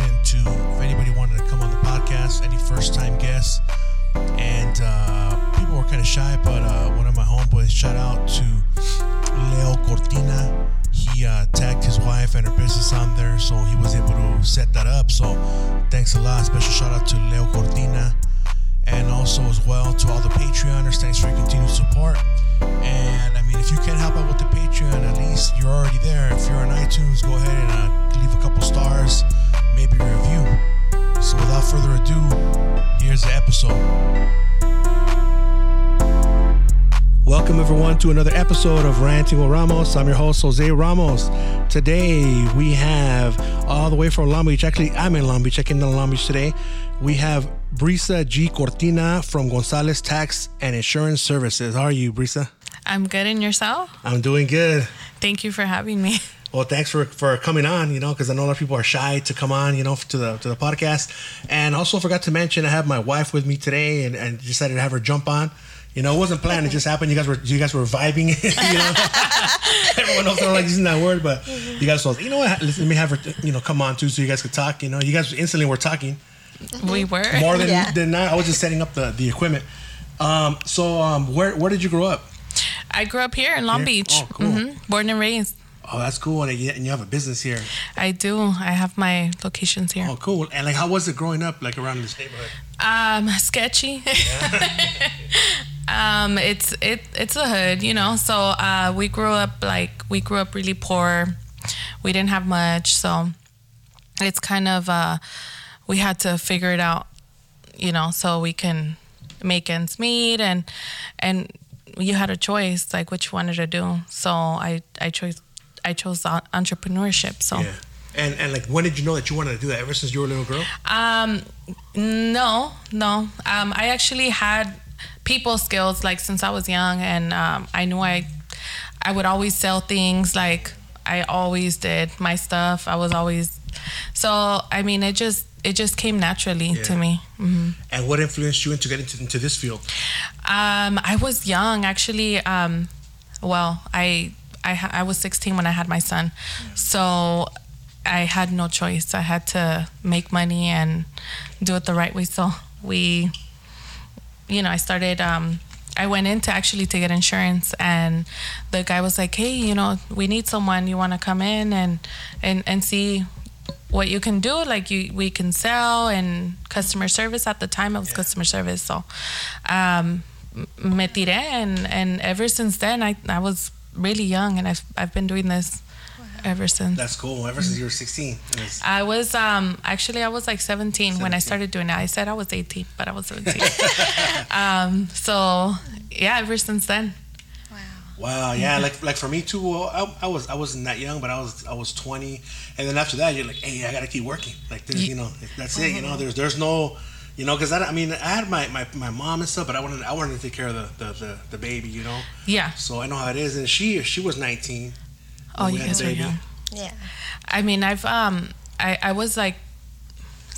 invitation to if anybody wanted to come on the podcast, any first time guests. And uh, people were kind of shy, but uh, one of my homeboys, shout out to Leo Cortina. He uh, tagged his wife and her business on there, so he was able to set that up. So thanks a lot. Special shout out to Leo Cortina. And also, as well, to all the Patreoners, thanks for your continued support. And I mean, if you can't help out with the Patreon, at least you're already there. If you're on iTunes, go ahead and uh, leave a couple stars, maybe review. So, without further ado, here's the episode. Welcome, everyone, to another episode of Ranting with Ramos. I'm your host, Jose Ramos. Today, we have all the way from Long Beach. Actually, I'm in Long Beach, checking in Long Beach today. We have Brisa G. Cortina from Gonzalez Tax and Insurance Services. How are you, Brisa? I'm good in yourself. I'm doing good. Thank you for having me. Well, thanks for, for coming on, you know, because I know a lot of people are shy to come on, you know, to the to the podcast. And also forgot to mention I have my wife with me today and, and decided to have her jump on. You know, it wasn't planned. It just happened. You guys were you guys were vibing. you know, everyone knows I don't like using that word, but you guys was you know what? Let me have her, you know, come on too, so you guys could talk. You know, you guys instantly were talking We were. more than Yeah. than that. I was just setting up the the equipment. Um, so um, where where did you grow up? I grew up here in Long Here? Beach. Oh, cool. hmm Born and raised. Oh, that's cool, and you, and you have a business here. I do. I have my locations here. Oh, cool. And like, how was it growing up, like around this neighborhood? Um, sketchy. um, it's it it's a hood, you know. So uh, we grew up like we grew up really poor. We didn't have much, so it's kind of uh, we had to figure it out, you know, so we can make ends meet and and you had a choice like what you wanted to do. So I I chose I chose entrepreneurship. So. Yeah. And and like, when did you know that you wanted to do that? Ever since you were a little girl? Um, no, no. Um, I actually had people skills like since I was young, and um, I knew I, I would always sell things. Like I always did my stuff. I was always, so I mean, it just it just came naturally to Yeah. me. hmm And what influenced you into getting into, into this field? Um, I was young actually. Um, well, I I ha- I was 16 when I had my son, so I had no choice. I had to make money and do it the right way. So we, you know, I started. Um, I went in to actually to get insurance, and the guy was like, "Hey, you know, we need someone. You want to come in and and and see." What you can do, like you, we can sell and customer service. At the time, it was customer service, so um, me tiré and, and ever since then I, I was really young and I've, I've been doing this ever since That's cool. Ever since you were 16. It's- I was um actually I was like 17, when I started doing it I said I was 18 but I was 17 um so yeah ever since then Wow. Wow, yeah. Like like for me too. Well, I, I was I wasn't that young, but I was I was 20, and then after that, you're like, hey, I gotta keep working. Like there's Ye- you know that's it. You know there's there's no. You know, because I, I mean, I had my, my, my mom and stuff, but I wanted I wanted to take care of the, the, the, the baby, you know. yeah So I know how it is. And she she was 19. oh you guys the are young Yeah. I mean, I've um, I I was like,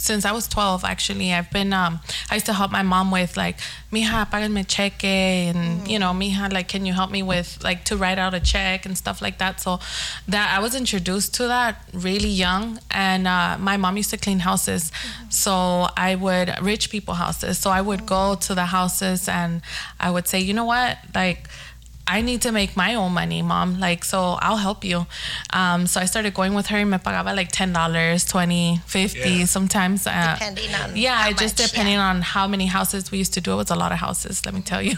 since I was twelve, actually, I've been um, I used to help my mom with like, mija, págame cheque, and you know, mija, like, can you help me with like to write out a check and stuff like that. So, that I was introduced to that really young, and uh, my mom used to clean houses, so I would rich people houses. So I would go to the houses and I would say, you know what, like. I need to make my own money, mom. Like, so I'll help you. Um, so I started going with her and me pagaba like $10, 20 50 Yeah. sometimes. Uh, Depending on Yeah, how it just much, depending yeah. on how many houses we used to do. It was a lot of houses, let me tell you.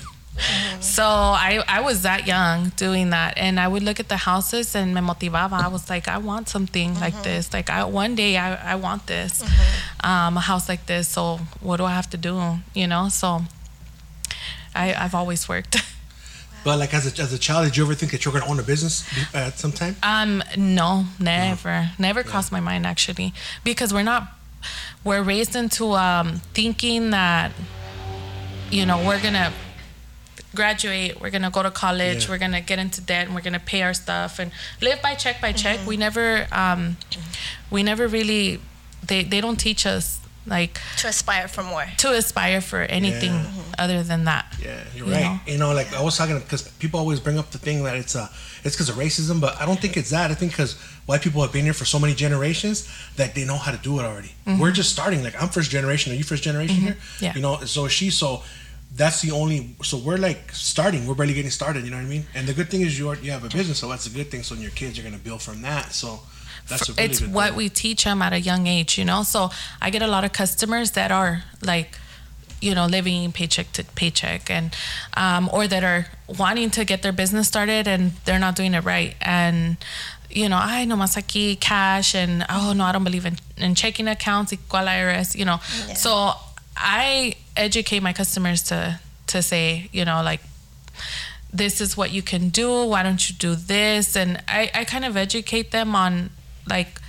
So I, I was that young doing that. And I would look at the houses and me motivaba. I was like, I want something like this. Like, I, one day I, I want this, um, a house like this. So what do I have to do? You know? So I, I've always worked. But like as a, as a child, did you ever think that you're gonna own a business at some time? Um, no, never, never crossed my mind actually, because we're not, we're raised into um, thinking that, you know, we're gonna graduate, we're gonna go to college, Yeah. we're gonna get into debt, and we're gonna pay our stuff and live by check by check. We never, um, we never really, they they don't teach us like to aspire for more. to aspire for anything Yeah. other than that. Yeah, you're You right. know? You know, like I was talking because people always bring up the thing that it's uh it's because of racism, but I don't think it's that. I think because white people have been here for so many generations that they know how to do it already. We're just starting. Like I'm first generation. Are you first generation here? Mm-hmm. Yeah. You know, so she. So that's the only. So we're like starting. We're barely getting started. You know what I mean? And the good thing is you are, you have a business, so that's a good thing. So your kids are gonna build from that. So that's a really it's what thing. we teach them at a young age, you know. So I get a lot of customers that are like, you know, living paycheck to paycheck, and um, or that are wanting to get their business started and they're not doing it right, and you know, I know Masaki cash, and oh no, I don't believe in, in checking accounts, igual IRS, you know. Yeah. So I educate my customers to to say, you know, like this is what you can do why don't you do this and i, I kind of educate them on like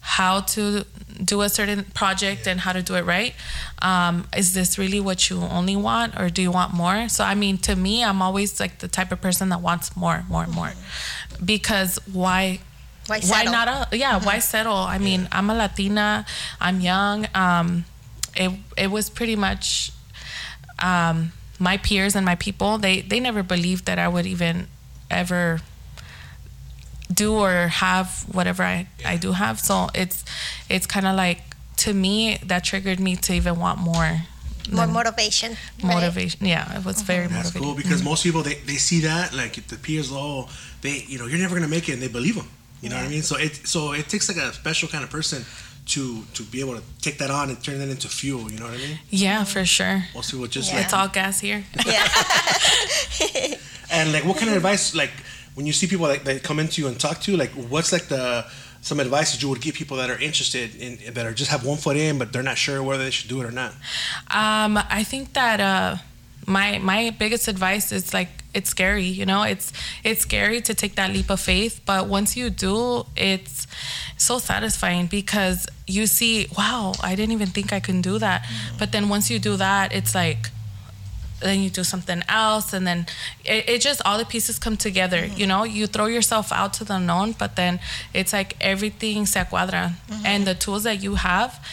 how to do a certain project and how to do it right um, is this really what you only want or do you want more? So i mean to me i'm always like the type of person that wants more more more. Because why Why why not a, yeah why settle? I mean i'm a latina i'm young um it it was pretty much um my peers and my people they they never believed that i would even ever do or have whatever i i do have. So it's it's kind of like to me that triggered me to even want more More than motivation. right? motivation. Yeah it was very That's motivating. cool because mm-hmm. most people they, they see that like the peers oh they you know you're never gonna make it and they believe them you know what I mean? So it so it takes like a special kind of person to to be able to take that on and turn that into fuel you know what I mean? Yeah for sure. Most people just Yeah. like it's all gas here. Yeah. and like what kind of advice like when you see people like that come into you and talk to you like what's like the some advice that you would give people that are interested in that are just have one foot in but they're not sure whether they should do it or not? Um, I think that uh, my my biggest advice is like it's scary, you know, it's it's scary to take that leap of faith, but once you do, it's so satisfying because you see, wow, I didn't even think I can do that. But then once you do that, it's like then you do something else and then it, it just all the pieces come together mm-hmm. you know? You throw yourself out to the unknown but then it's like everything se cuadra. Mm-hmm. And the tools that you have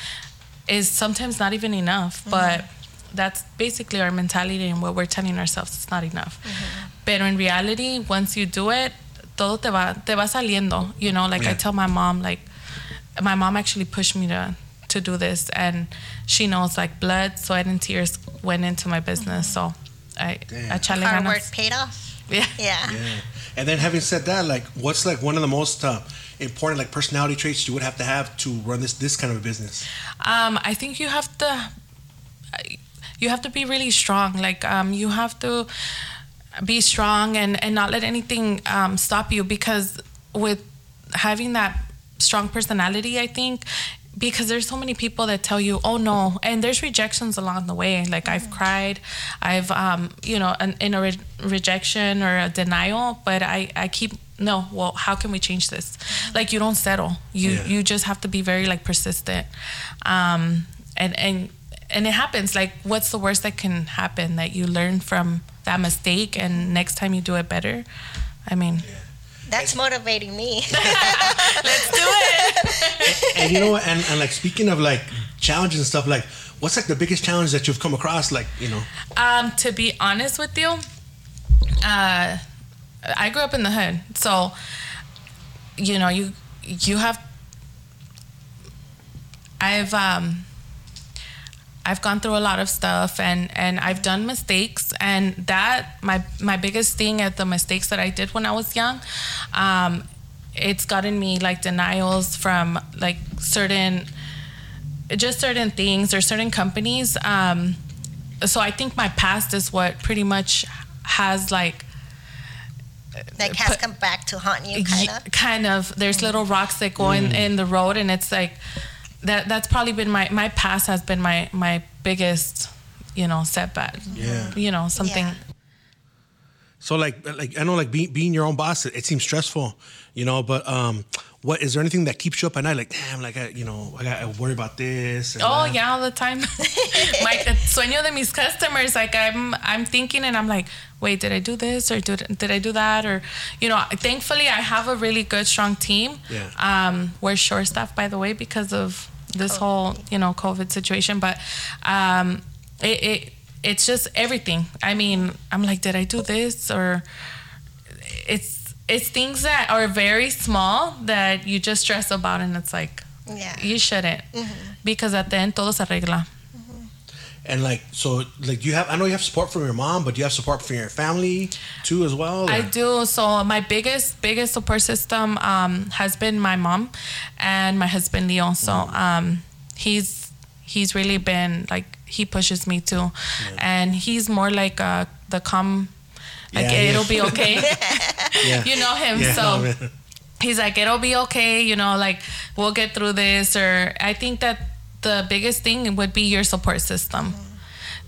is sometimes not even enough mm-hmm. but that's basically our mentality and what we're telling ourselves it's not enough. But in reality once you do it todo te va te va saliendo you know? Like i tell my mom like my mom actually pushed me to to do this and she knows like blood sweat and tears went into my business so i Damn. I chale Hard ganas. work paid off. yeah Yeah. Yeah. And then having said that, like, what's like one of the most uh, important like personality traits you would have to have to run this this kind of a business? um i think you have to you have to be really strong like um you have to be strong and and not let anything um stop you because with having that strong personality i think because there's so many people that tell you oh no and there's rejections along the way. Like i've cried i've um you know an, in a re- rejection or a denial but i i keep no well how can we change this? Like you don't settle. You Yeah. you just have to be very like persistent. Um and and and it happens. Like what's the worst that can happen that you learn from that mistake and next time you do it better? I mean That's motivating me. let's do it And you know what? And, and like speaking of like challenges and stuff, like what's like the biggest challenge that you've come across? Like you know, Um, to be honest with you, uh, I grew up in the hood, so you know you you have. I've um, I've gone through a lot of stuff and and I've done mistakes and that my my biggest thing at the mistakes that I did when I was young, um, it's gotten me like denials from like certain just certain things or certain companies. Um, so I think my past is what pretty much has like Like has Put- come back to haunt you, kind of. kind of there's little rocks that go in, in the road and it's like that that's probably been my my past has been my my biggest you know setback Yeah. you know something Yeah. so like like I know like being being your own boss, it, it seems stressful, you know. But um, what is there anything that keeps you up at night? Like damn, like I you know I got I worry about this. and Oh that. yeah, all the time. My el sueño de mis customers, like I'm, I'm thinking, and I'm like, wait, did I do this or did did I do that or, you know, thankfully I have a really good strong team. Yeah. Um, we're short staffed by the way because of this whole you know COVID situation, but um, it, it it's just everything. I mean, I'm like, did I do this or it's it's things that are very small that you just stress about, and it's like Yeah. you shouldn't because at the end todo se arregla. And like, so, like, you have? I know you have support from your mom, but do you have support from your family too as well? I do. So my biggest biggest support system um, has been my mom and my husband Leo. So um, he's he's really been like he pushes me too, and he's more like uh, the calm. Like Yeah, it'll be okay. Yeah. you know him, so he's like it'll be okay. You know, like we'll get through this. Or I think that the biggest thing would be your support system.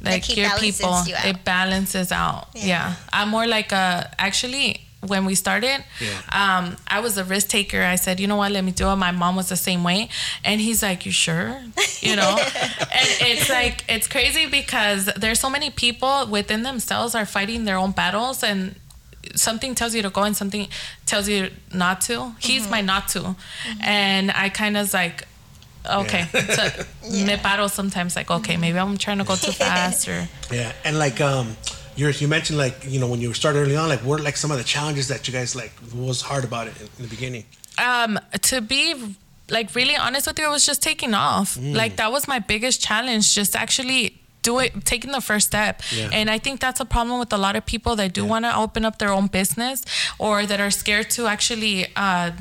Like, Like your people, you it balances out. Yeah. Yeah. I'm more like a actually when we started, Yeah. um, I was a risk taker. I said, you know what, let me do it. My mom was the same way. And he's like, You sure? You know? and it's like it's crazy because there's so many people within themselves are fighting their own battles and something tells you to go and something tells you not to. He's my not to. And I kind of like Okay, so me paro sometimes like okay, maybe I'm trying to go too fast or Yeah, and like um, you you mentioned like you know when you started early on, like what are like some of the challenges that you guys like was hard about it in, in the beginning? um to be like really honest with you it was just taking off like that was my biggest challenge just actually do it taking the first step Yeah. and i think that's a problem with a lot of people that do want to open up their own business or that are scared to actually uh,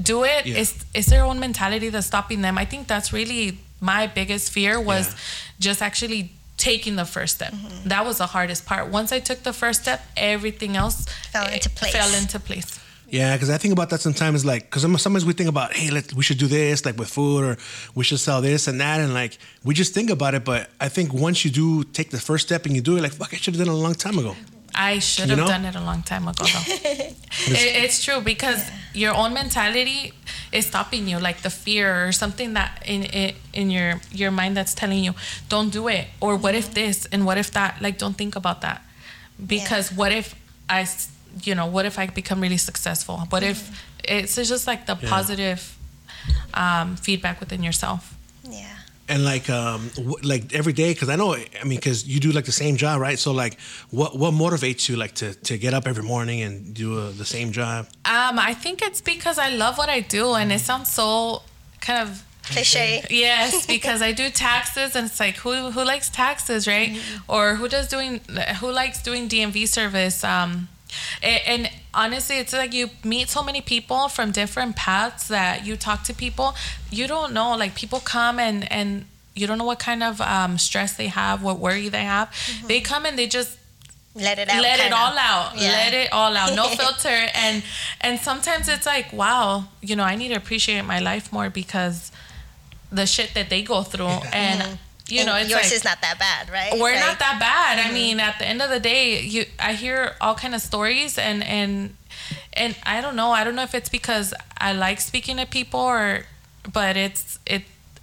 do it Yeah. it's it's their own mentality that's stopping them i think that's really my biggest fear was Yeah. just actually taking the first step that was the hardest part once i took the first step everything else Fell into eh, place. fell into place Yeah, because I think about that sometimes, like, because sometimes we think about, hey, let we should do this, like with food, or we should sell this and that, and like we just think about it. But I think once you do take the first step and you do it, like, fuck, I should have done it a long time ago. I should You have know? done it a long time ago, though. it, it's true because your own mentality is stopping you, like the fear or something that in in, in your your mind that's telling you, don't do it, or what if this and what if that. Like, don't think about that, because what if I, you know, what if I become really successful? What if it's just like the Yeah. positive um, feedback within yourself. Yeah. And like, um, wh- like every day, because I know, I mean, because you do like the same job, right? So like, what what motivates you like to to get up every morning and do uh, the same job? Um, I think it's because I love what I do, and it sounds so kind of Cliche. Yes, because I do taxes, and it's like who who likes taxes, right? Or who does doing who likes doing DMV service? Um, a- and, honestly, it's like you meet so many people from different paths that you talk to people. You don't know, like people come and and you don't know what kind of um, stress they have, what worry they have. They come and they just Let it out. let it kinda. all out Yeah. let it all out no filter and and sometimes it's like wow you know i need to appreciate my life more because the shit that they go through and you know And it's yours like is not that bad, right? we're Like, not that bad. I mm-hmm. mean at the end of the day you i hear all kind of stories and and and i don't know. I don't know if it's because i like speaking to people or but it's it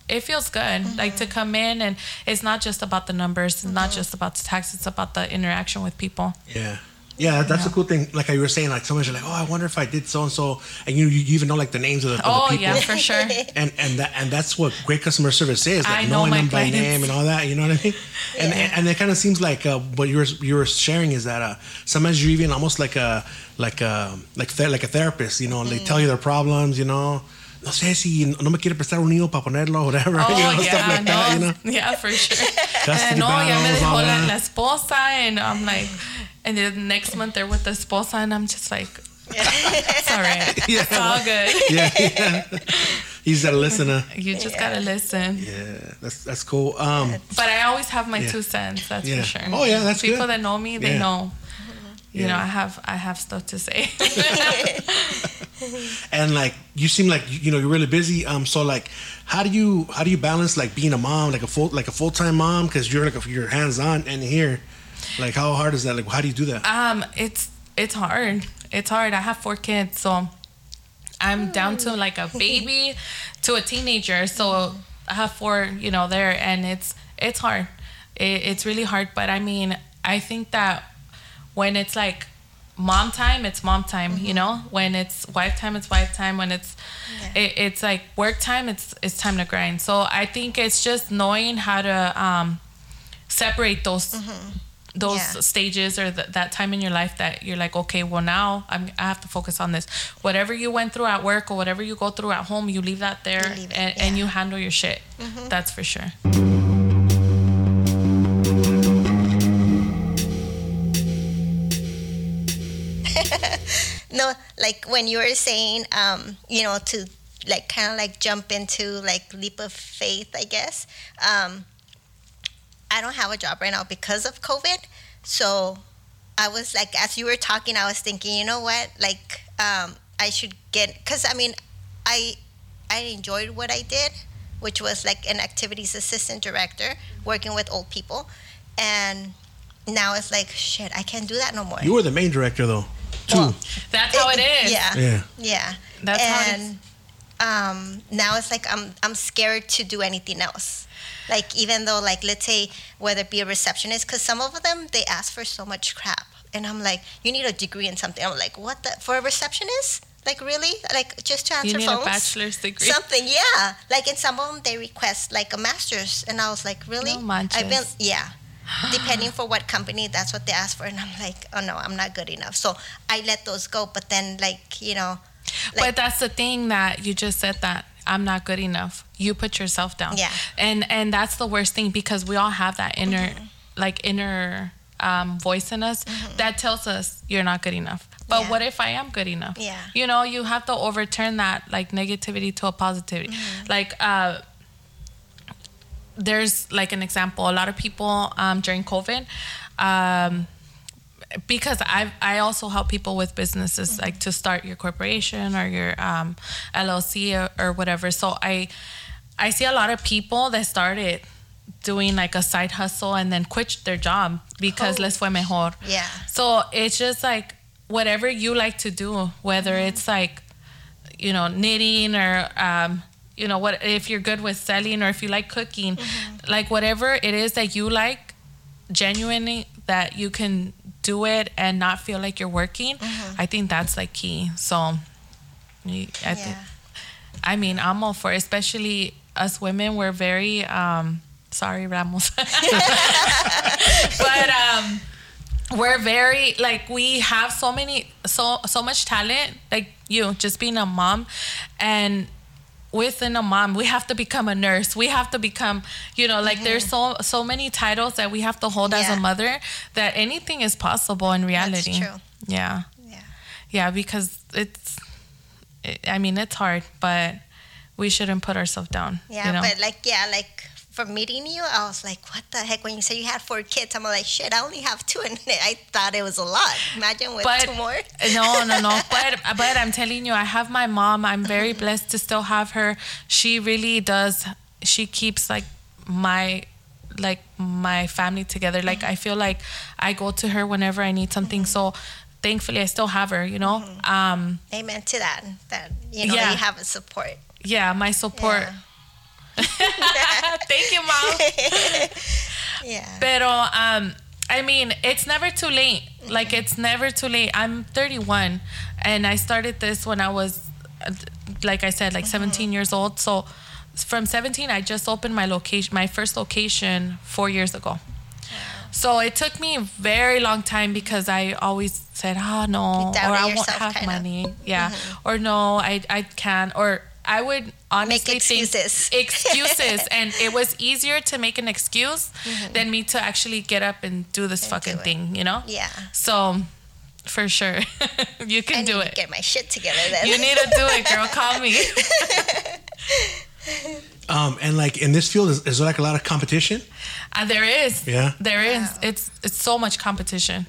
it feels good like mm-hmm. to come in and it's not just about the numbers it's not mm-hmm. just about the tax it's about the interaction with people. Yeah. Yeah, that's a cool thing. Like you were saying, like someone's like, "Oh, I wonder if I did so and so," and you you even know like the names of the, of Oh the people. yeah, for sure. and and that and that's what great customer service is, like I know knowing my them by clients. name and all that. You know what I mean? And Yeah. and it kind of seems like uh, what you were you were sharing is that uh, sometimes you're even almost like a like a like the, like a therapist. You know, and they tell you their problems. You know. No sé si no me quiere prestar un niño para ponerlo, whatever. Oh you know, yeah, stuff like no, that. You know. yeah, for sure. Custody no, ya me battles, all dejó la, la esposa, and I'm like, and then next month they're with the esposa, and I'm just like, it's all right, Yeah. it's all good. yeah, yeah. He's a listener. You just gotta listen. Yeah, that's that's cool. Um, But I always have my Yeah. two cents. That's Yeah. for sure. Oh, yeah, that's people good. that know me, they Yeah. know. You know, I have I have stuff to say. and like you seem like you know you're really busy. Um, so like, how do you how do you balance like being a mom, like a full like a full time mom, because you're like a, you're hands on and here, like how hard is that? Like how do you do that? Um, it's it's hard. It's hard. I have four kids, so I'm down to like a baby to a teenager. So I have four, you know, there, and it's it's hard. It, it's really hard. But I mean, I think that when it's like mom time, it's mom time. You know, when it's wife time, it's wife time. When it's Yeah. it, it's like work time, it's it's time to grind. So I think it's just knowing how to um, separate those those Yeah. stages or th- that time in your life that you're like, okay, well now I'm I have to focus on this. Whatever you went through at work or whatever you go through at home, you leave that there leave and, and yeah. Mm-hmm. you handle your shit. That's for sure. No, like when you were saying, um, you know, to like kind of like jump into like leap of faith, I guess. Um, I don't have a job right now because of COVID. So I was like, as you were talking, I was thinking, you know what? Like, um, I should get, because I mean, I, I enjoyed what I did, which was like an activities assistant director working with old people. And now it's like, shit, I can't do that no more. You were the main director though, too. Well, That's how it is. Yeah. yeah. Yeah. That's how it and um, now it's like I'm I'm scared to do anything else. Like even though like let's say whether it be a receptionist, because some of them they ask for so much crap, and I'm like, you need a degree in something. I'm like, what the for a receptionist? Like really? Like just to answer You need phones? a bachelor's degree. Something, yeah. Like in some of them they request like a master's, and I was like, really? No manches. I've been yeah. Depending for what company, that's what they ask for, and I'm like, oh no, I'm not good enough. So I let those go. But then like you know, but that's the thing that you just said that I'm not good enough. You put yourself down. Yeah. And and that's the worst thing because we all have that inner Mm-hmm. like inner um, voice in us that tells us you're not good enough. But Yeah. what if I am good enough? Yeah. You know, you have to overturn that like negativity to a positivity. Mm-hmm. Like uh there's like an example. A lot of people um, during COVID, um, because I I also help people with businesses like to start your corporation or your um, LLC or, or whatever. So I I see a lot of people that started doing like a side hustle and then quit their job because Oh. les fue mejor. Yeah. So it's just like whatever you like to do, whether it's like you know knitting or um, you know what if you're good with selling or if you like cooking, like whatever it is that you like, genuinely that you can do it and not feel like you're working. I think that's like key. So I think Yeah. I mean, I'm all for it, especially us women. We're very um sorry, Ramos. but um we're very like we have so many so so much talent like you just being a mom and within a mom we have to become a nurse we have to become you know like there's so mm-hmm. so many titles that we have to hold as a mother that anything is possible in reality true. yeah Yeah. yeah because it's it, i mean it's hard but we shouldn't put ourselves down Yeah, you know? but like yeah, like for meeting you, I was like, what the heck? When you said you had four kids, I'm like, shit, I only have two, and I thought it was a lot. Imagine with but two more. no no no but but i'm telling you i have my mom i'm very mm-hmm. blessed to still have her she really does she keeps like my like my family together like mm-hmm. i feel like i go to her whenever i need something mm-hmm. so thankfully i still have her you know um Amen to that. That you know Yeah. you have a support. yeah my support thank you mom Yeah. Pero um I mean, it's never too late. Like it's never too late. I'm 31 and I started this when I was like I said like 17 years old. So from 17 I just opened my location my first location 4 years ago. So it took me a very long time because I always said, "Oh no," or "I won't have. Mm-hmm. money." Yeah, or "No, I I can't," or I would honestly excuses. think excuses, and it was easier to make an excuse than me to actually get up and do this Mm-hmm. And fucking it. thing. You know? Yeah. So, for sure, you I can need do to it. get my shit together then. You need to do it, girl. Call me. Um, and like in this field, is, is there like a lot of competition? Uh, there is. Yeah? There is. Wow. It's it's so much competition.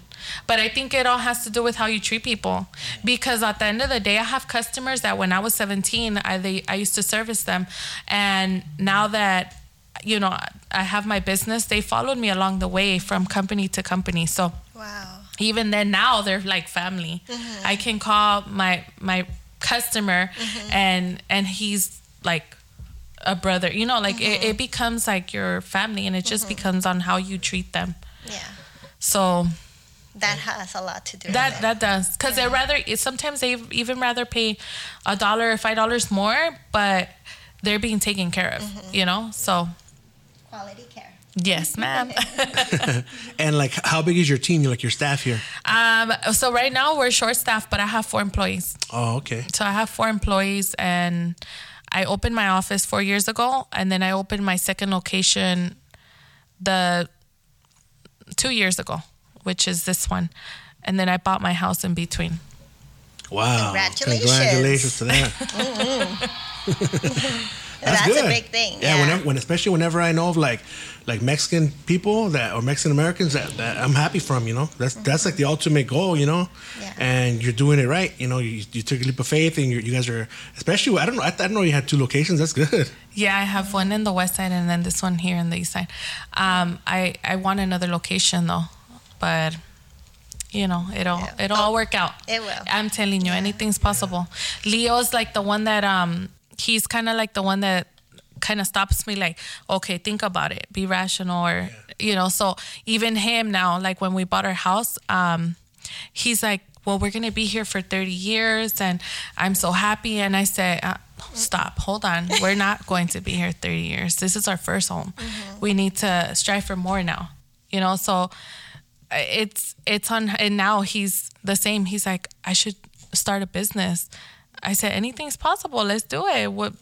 But I think it all has to do with how you treat people. Because at the end of the day, I have customers that when I was 17, I they, I used to service them, and now that you know I have my business, they followed me along the way from company to company. So wow. even then now they're like family mm-hmm. i can call my my customer mm-hmm. and and he's like a brother you know like it, it mm-hmm. becomes like your family and it just becomes on how you treat them Yeah. so That has a lot to do. with That that does because they rather sometimes they even rather pay a dollar or five dollars more, but they're being taken care of. Mm-hmm. You know, so quality care. yes, ma'am. And like, how big is your team? You like your staff here? um, so right now we're short staffed, but I have four employees. Oh, okay. So I have four employees, and I opened my office four years ago, and then I opened my second location the two years ago, which is this one, and then I bought my house in between. Wow. Congratulations. Congratulations to that. That's, good. a big thing. Yeah, Yeah. whenever, when especially whenever I know of like like Mexican people that or Mexican Americans that, that I'm happy from, you know. That's that's like the ultimate goal, you know. Yeah. And you're doing it right, you know. You, you took a leap of faith, and you you guys are especially. I don't know. I, I didn't know you had two locations. That's good. Yeah, I have one in the west side and then this one here in the east side. Um, I I want another location though, but you know it'll Yeah. it'll all work out. It will. I'm telling you, anything's possible. Leo's like the one that um he's kind of like the one that kind of stops me like okay think about it. Be rational or you know so even him now like when we bought our house um he's like well we're gonna be here for 30 years and i'm so happy. And i said uh, stop. Hold on. We're not going to be here 30 years. This is our first home. We need to strive for more now. You know so it's it's on and now he's the same. He's like i should start a business. I said anything's possible. Let's do it. What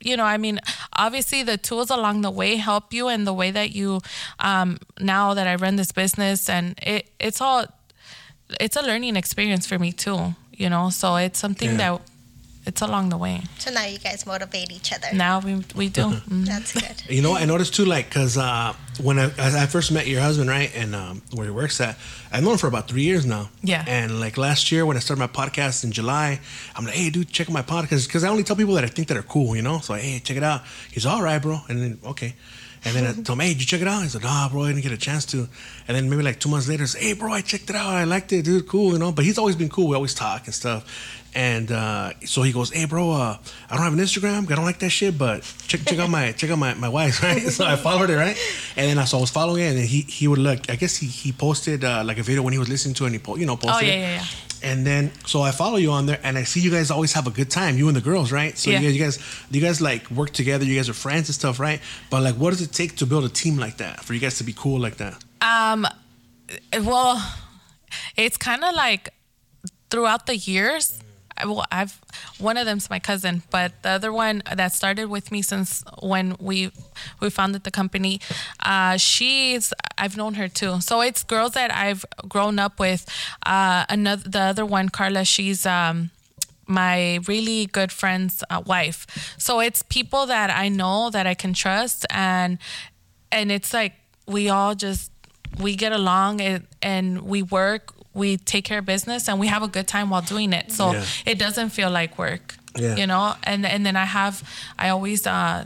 you know i mean obviously the tools along the way help you and the way that you um now that i run this business and it it's all it's a learning experience for me too you know? So it's something Yeah. that it's along the way So now you guys motivate each other. now we we do Mhm. That's good. You know, I noticed too, like, cause uh, when I, I first met your husband, right, and um, where he works at, I've known him for about three years now. Yeah. And like last year when I started my podcast in July, I'm like, hey, dude, check out my podcast, cause I only tell people that I think that are cool, you know. So like, hey, check it out. He's all right, bro. And then okay. And then I told him, hey, did you check it out? He said, nah, bro, I didn't get a chance to. And then maybe like two months later, I said, hey, bro, I checked it out. I liked it, dude. Cool, you know. But he's always been cool. We always talk and stuff. And uh, so he goes, "Hey, bro, uh, I don't have an Instagram. I don't like that shit, but check check out my check out my, my wife's right." So I followed it right, and then I, so I was following it, and he he would look. I guess he he posted uh, like a video when he was listening to it, and he po- you know posted oh yeah it. yeah yeah And then so I follow you on there, and I see you guys always have a good time, you and the girls, right? So Yeah. you guys you guys you guys like work together. You guys are friends and stuff, right? But like, what does it take to build a team like that for you guys to be cool like that? Um, well, it's kind of like throughout the years. Well, I've one of them's my cousin, but the other one that started with me since when we we founded the company, uh, she's I've known her too. So it's girls that I've grown up with. Uh, another the other one, Carla, she's um my really good friend's uh, wife. So it's people that I know that I can trust, and and it's like we all just we get along and, and we work we take care of business and we have a good time while doing it so Yeah. it doesn't feel like work Yeah. you know and and then i have i always uh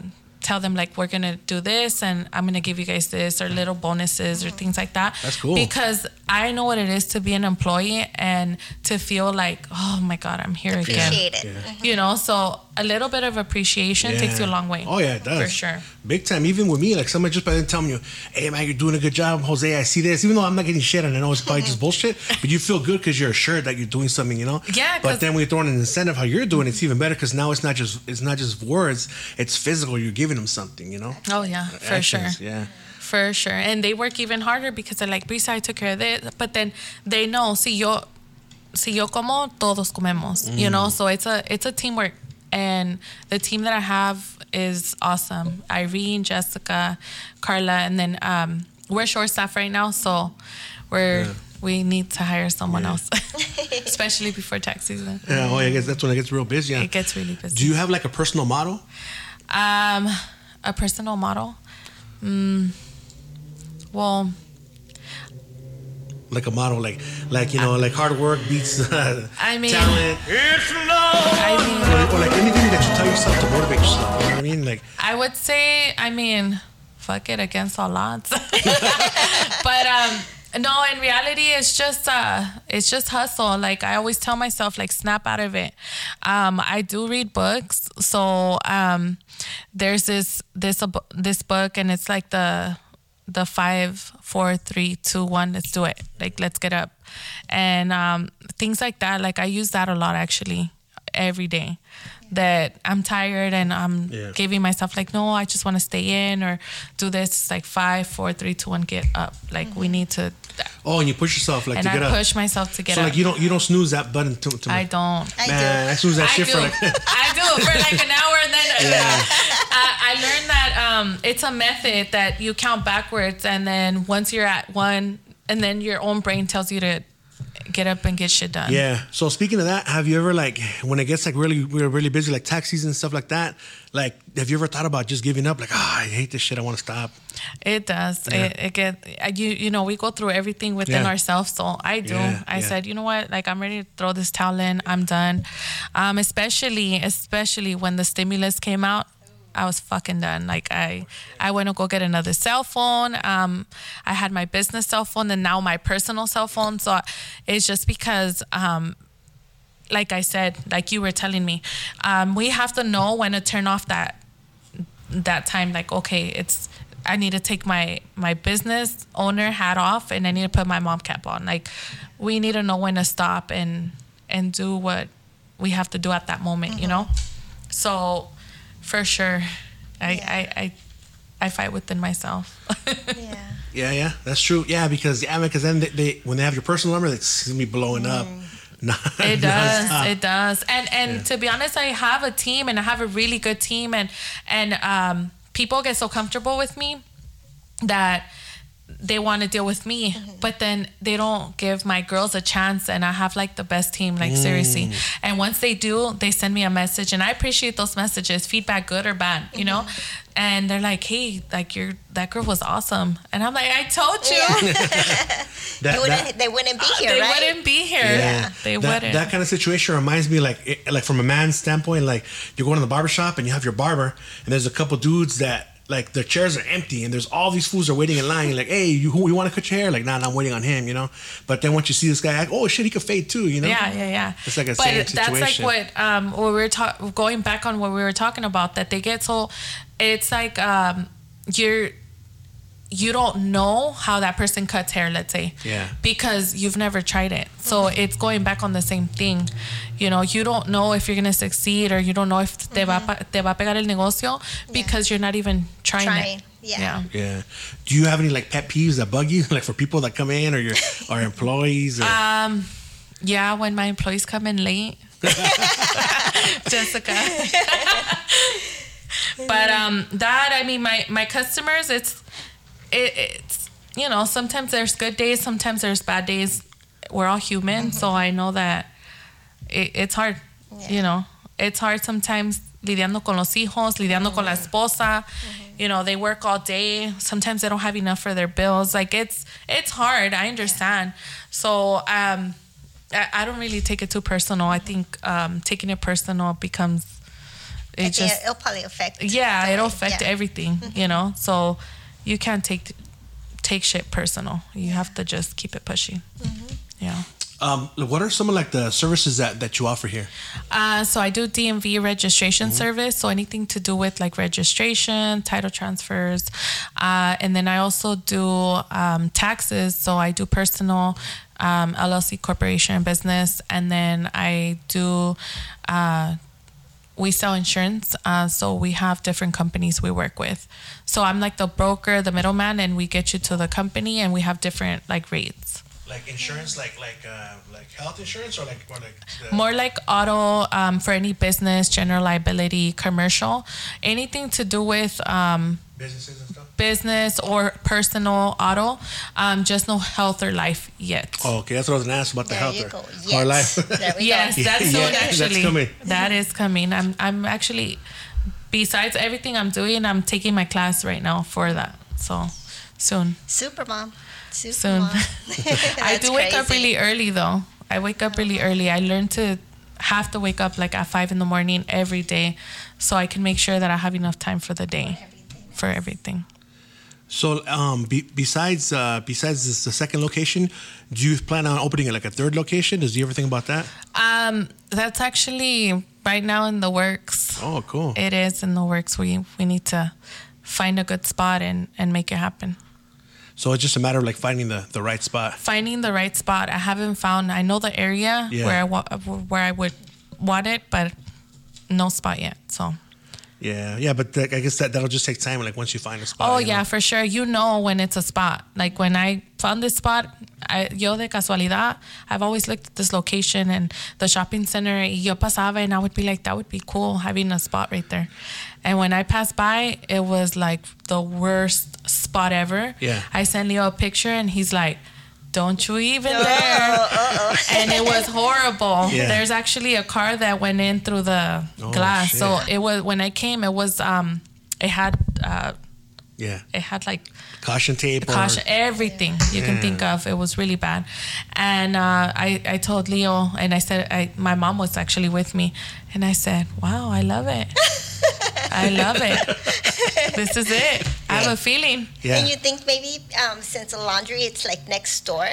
tell them like we're gonna do this and i'm gonna give you guys this or little bonuses or things like that That's cool. because i know what it is to be an employee and to feel like oh my god i'm here again Appreciate it. Yeah. you know so a little bit of appreciation takes you a long way Oh yeah, it does for sure Big time. Even with me, like somebody just by then telling you, "Hey man, you're doing a good job, Jose. I see this." Even though I'm not getting shit, and I know it's probably just bullshit, but you feel good because you're assured that you're doing something, you know. Yeah, But then when you're throwing an incentive, how you're doing, it's even better because now it's not just it's not just words; it's physical. You're giving them something, you know. oh yeah uh, for Actions, sure Yeah. For sure. And they work even harder because they're like, Brisa, I took care of this. But then they know, si yo, si yo como, todos comemos. You mm. know, so it's a it's a teamwork. And the team that I have is awesome. Irene, Jessica, Carla, and then um, we're short staff right now, so we're Yeah. we need to hire someone Yeah. else, especially before tax season. Yeah. Oh, I guess that's when it gets real busy. Yeah. It gets really busy. Do you have like a personal model? Um, a personal model. Mm, well, Like a model, like like you know, like hard work beats uh, I mean- talent. It's love. You know what I mean? Like I would say, I mean, fuck it against all odds. but um, no, in reality, it's just uh, it's just hustle. Like I always tell myself, like snap out of it. Um, I do read books, so um, there's this this this book, and it's like the the five, four, three, two, one, let's do it. Like let's get up. And um, things like that. Like I use that a lot actually every day. That I'm tired and I'm Yeah. giving myself like, no, I just want to stay in or do this. It's like five, four, three, two, one, get up. Like we need to, Oh, and you push yourself like and to I get up. push myself to get so up. like you don't you don't snooze that button to, to I don't. I man, do. I snooze that I shit do. for like I do for like an hour, and then Yeah. I, I learned that um, it's a method that you count backwards, and then once you're at one, and then your own brain tells you to get up and get shit done. Yeah. So speaking of that, have you ever like when it gets like really we're really busy like tax season and stuff like that? Like, have you ever thought about just giving up? Like, ah, I hate this shit. I want to stop. It does. Yeah. It, it get you. You know, we go through everything within Yeah. ourselves. So I do. Yeah, I said, you know what? Like I'm ready to throw this towel in. I'm done. Um, especially, especially when the stimulus came out. I was fucking done. Like I, I went to go get another cell phone. Um, I had my business cell phone and now my personal cell phone. So it's just because, um, like I said, like you were telling me, um, we have to know when to turn off that that time like okay it's i need to take my my business owner hat off and i need to put my mom cap on like we need to know when to stop and and do what we have to do at that moment you know so for sure i Yeah. I, I i fight within myself Yeah. Yeah, yeah, that's true. Yeah, because yeah, because then they, they when they have your personal number, it's gonna be blowing up. Nah, It does. nonstop. It does. And and Yeah. to be honest, I have a team and I have a really good team and and um, people get so comfortable with me that they want to deal with me, mm-hmm. but then they don't give my girls a chance. And I have like the best team, like seriously. Mm. And once they do, they send me a message, and I appreciate those messages, feedback, good or bad, you know. Mm-hmm. And they're like, "Hey, like you're that girl was awesome," and I'm like, "I told you." That- You wouldn't, that- they wouldn't be ah, here, they right? wouldn't be here. Yeah, They that, wouldn't. That kind of situation reminds me, like, it- like from a man's standpoint, like you're going to the barber shop and you have your barber, and there's a couple dudes that like their chairs are empty, and there's all these fools are waiting in line. You're like, hey, you who you want to cut your hair? Like, nah, nah, I'm waiting on him, you know. But then once you see this guy, like, oh shit, he could fade too, you know. Yeah, yeah, yeah. It's like a but same that's like what um what we were talking going back on what we were talking about that they get so it's like um you're you don't know how that person cuts hair let's say Yeah. because you've never tried it so it's going back on the same thing you know you don't know if you're gonna succeed or you don't know if te va, te va a pegar el negocio because you're not even trying, Trying, it yeah. Yeah. Do you have any like pet peeves that bug you, like for people that come in or your or employees? Or, Um, yeah, when my employees come in late. Jessica. but um that I mean my my customers it's it, it's you know sometimes there's good days sometimes there's bad days. We're all human so I know that it, it's hard you know. It's hard sometimes lidiando con los hijos lidiando con la esposa. You know they work all day. Sometimes they don't have enough for their bills. Like it's it's hard. I understand. So um I, I don't really take it too personal. I think um taking it personal becomes it I just it'll probably affect. yeah it'll affect yeah. everything you know? So you can't take take shit personal you have to just keep it pushing yeah um, what are some of like the services that that you offer here? uh, so I do DMV registration Mm-hmm. service. So anything to do with like registration, title transfers, uh, and then I also do um, taxes. So I do personal, um, LLC, corporation, business, and then I do. Uh, we sell insurance, uh, so we have different companies we work with. So I'm like the broker, the middleman, and we get you to the company, and we have different like rates. Like insurance, like like uh, like health insurance, or like or like the, More like auto um, for any business, general liability, commercial, anything to do with um, businesses and stuff. business or personal auto. Um, just no health or life yet. Oh, okay, that's what I was gonna ask about the There health you or, go. or Yes. life. Yes, go. that's Yeah, soon that's actually. coming. That is coming. I'm I'm actually besides everything I'm doing, I'm taking my class right now for that. So soon. Super mom. Super Soon. I do wake up really early though. I wake up really early. I learned to have to wake up like at five in the morning every day, so I can make sure that I have enough time for the day, for everything. So, um, be, besides uh, besides this, the second location, do you plan on opening like a third location? Does you ever think about that? Um, that's actually right now in the works. Oh, cool. It is in the works. We we need to find a good spot and and make it happen. So it's just a matter of like finding the, the right spot. Finding the right spot. I haven't found. I know the area Yeah. where I wa- where I would want it, but no spot yet. So. Yeah, yeah, but like, I guess that that'll just take time. Like once you find a spot. Oh yeah, know? for sure. You know when it's a spot. Like when I found this spot, I, yo de casualidad, I've always looked at this location and the shopping center. Yo pasaba and I would be like, that would be cool having a spot right there. And when I passed by, it was like the worst spot ever. Yeah. I sent Leo a picture and he's like, don't you even dare. and it was horrible. Yeah. There's actually a car that went in through the Oh, glass. So it was when I came, it was um it had uh yeah, it had like caution tape. or- caution, everything you can think of. It was really bad. And uh, I, I told Leo, and I said, I, my mom was actually with me, and I said, wow, I love it. I love it. This is it. I have a feeling. Yeah. And you think maybe um, since the laundry, it's like next door,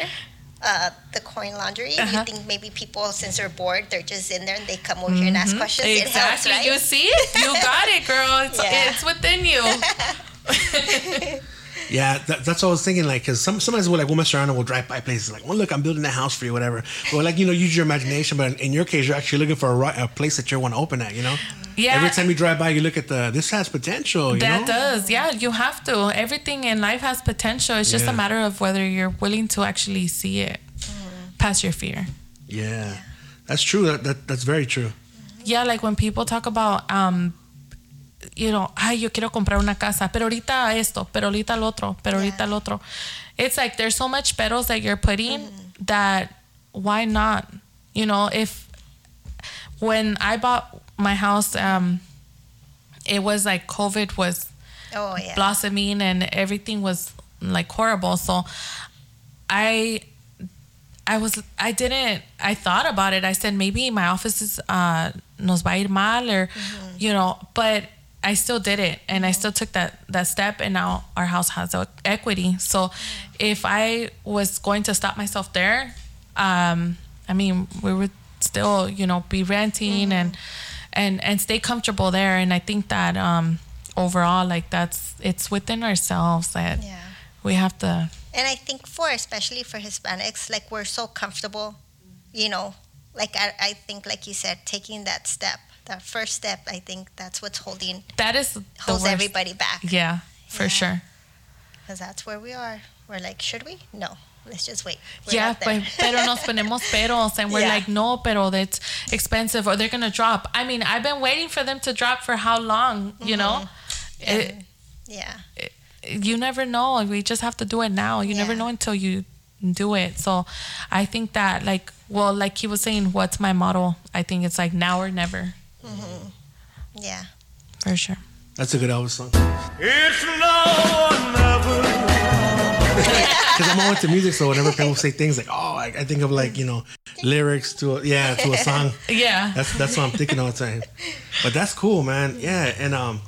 uh, the coin laundry. Uh-huh. You think maybe people, since they're bored, they're just in there and they come over here and ask questions. It helps, Mm-hmm. Exactly. right? You see? It? You got it, girl. It's, Yeah. it's within you. Yeah, that, that's what I was thinking. Like, because some, sometimes we'll like we'll mess around and we'll drive by places like, well, look, I'm building a house for you, whatever. But like, you know, use your imagination. But in, in your case, you're actually looking for a, a place that you want to open at. You know. Yeah. Every time you drive by, you look at the this has potential. You That know? does. Yeah, you have to. Everything in life has potential. It's just Yeah. a matter of whether you're willing to actually see it past your fear. Yeah, that's true. That, that that's very true. Yeah, like when people talk about, um, you know, ay, yo quiero comprar una casa, pero ahorita esto, pero ahorita lo otro, pero ahorita lo otro. It's like there's so much peros that you're putting that why not? You know, if when I bought my house, um, it was like COVID was oh, yeah. blossoming and everything was like horrible. So I I was I didn't I thought about it. I said maybe my office is uh nos va a ir mal or you know, but I still did it and I still took that that step and now our house has equity. So if I was going to stop myself there, um I mean, we would still, you know, be renting and and and stay comfortable there and I think that um overall like that's it's within ourselves that Yeah. we have to And I think for, especially for Hispanics, like we're so comfortable, you know, like I, I think, like you said, taking that step, that first step, I think that's what's holding, that is holds everybody back. Yeah, for Yeah. sure. Because that's where we are. We're like, should we? No. Let's just wait. We're yeah, there. pero nos ponemos peros and we're Yeah. like, no, pero that's expensive or they're gonna drop. I mean, I've been waiting for them to drop for how long, you know? Mm-hmm. It, yeah. you never know. We just have to do it now. You never know until you do it. So I think that like well, like he was saying, what's my model? I think it's like now or never. Yeah. For sure. That's a good Elvis song. It's now never. Because I'm always to music, so whenever people say things like, "Oh," I, I think of like you know lyrics to a, yeah to a song. Yeah. That's that's what I'm thinking all the time. But that's cool, man. Yeah, and um,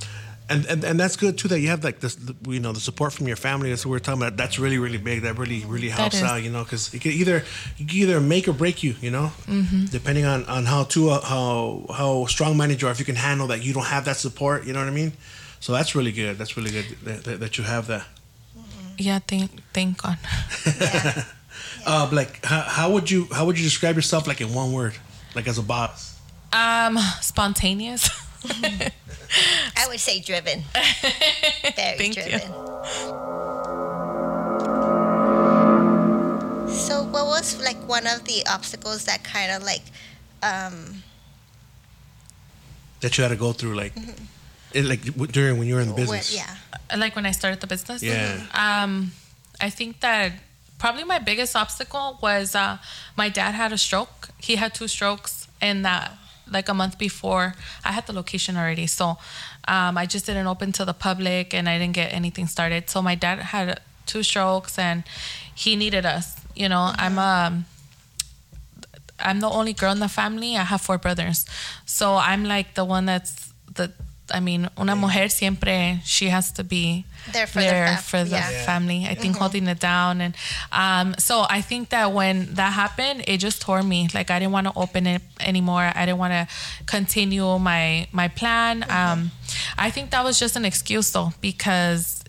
and and, and that's good too that you have like this, the, you know, the support from your family. That's what we're talking about. That's really really big. That really really helps out. You know, because it can either you can either make or break you. You know, Mm-hmm. depending on on how to uh, how how strong minded you are. If you can handle that, you don't have that support. You know what I mean? So that's really good. That's really good that, that, that you have that. Yeah, thank thank God. Uh, like how, how would you how would you describe yourself like in one word, like as a boss? Um, spontaneous. I would say driven. Very Thank you. driven. So, what was like one of the obstacles that kind of like, um, That you had to go through, like, it, like w- during when you were in the where, business. yeah, like when I started the business. Yeah. Um, I think that probably my biggest obstacle was uh, my dad had a stroke. He had two strokes, and that like a month before, I had the location already. So um, I just didn't open to the public, and I didn't get anything started. So my dad had two strokes, and he needed us. You know, I'm um I'm the only girl in the family. I have four brothers. So I'm like the one that's the I mean, una mujer siempre she has to be There for the fam- for the yeah. family. I think holding it down and um so I think that when that happened, it just tore me. Like I didn't want to open it anymore. I didn't want to continue my my plan. Um I think that was just an excuse though because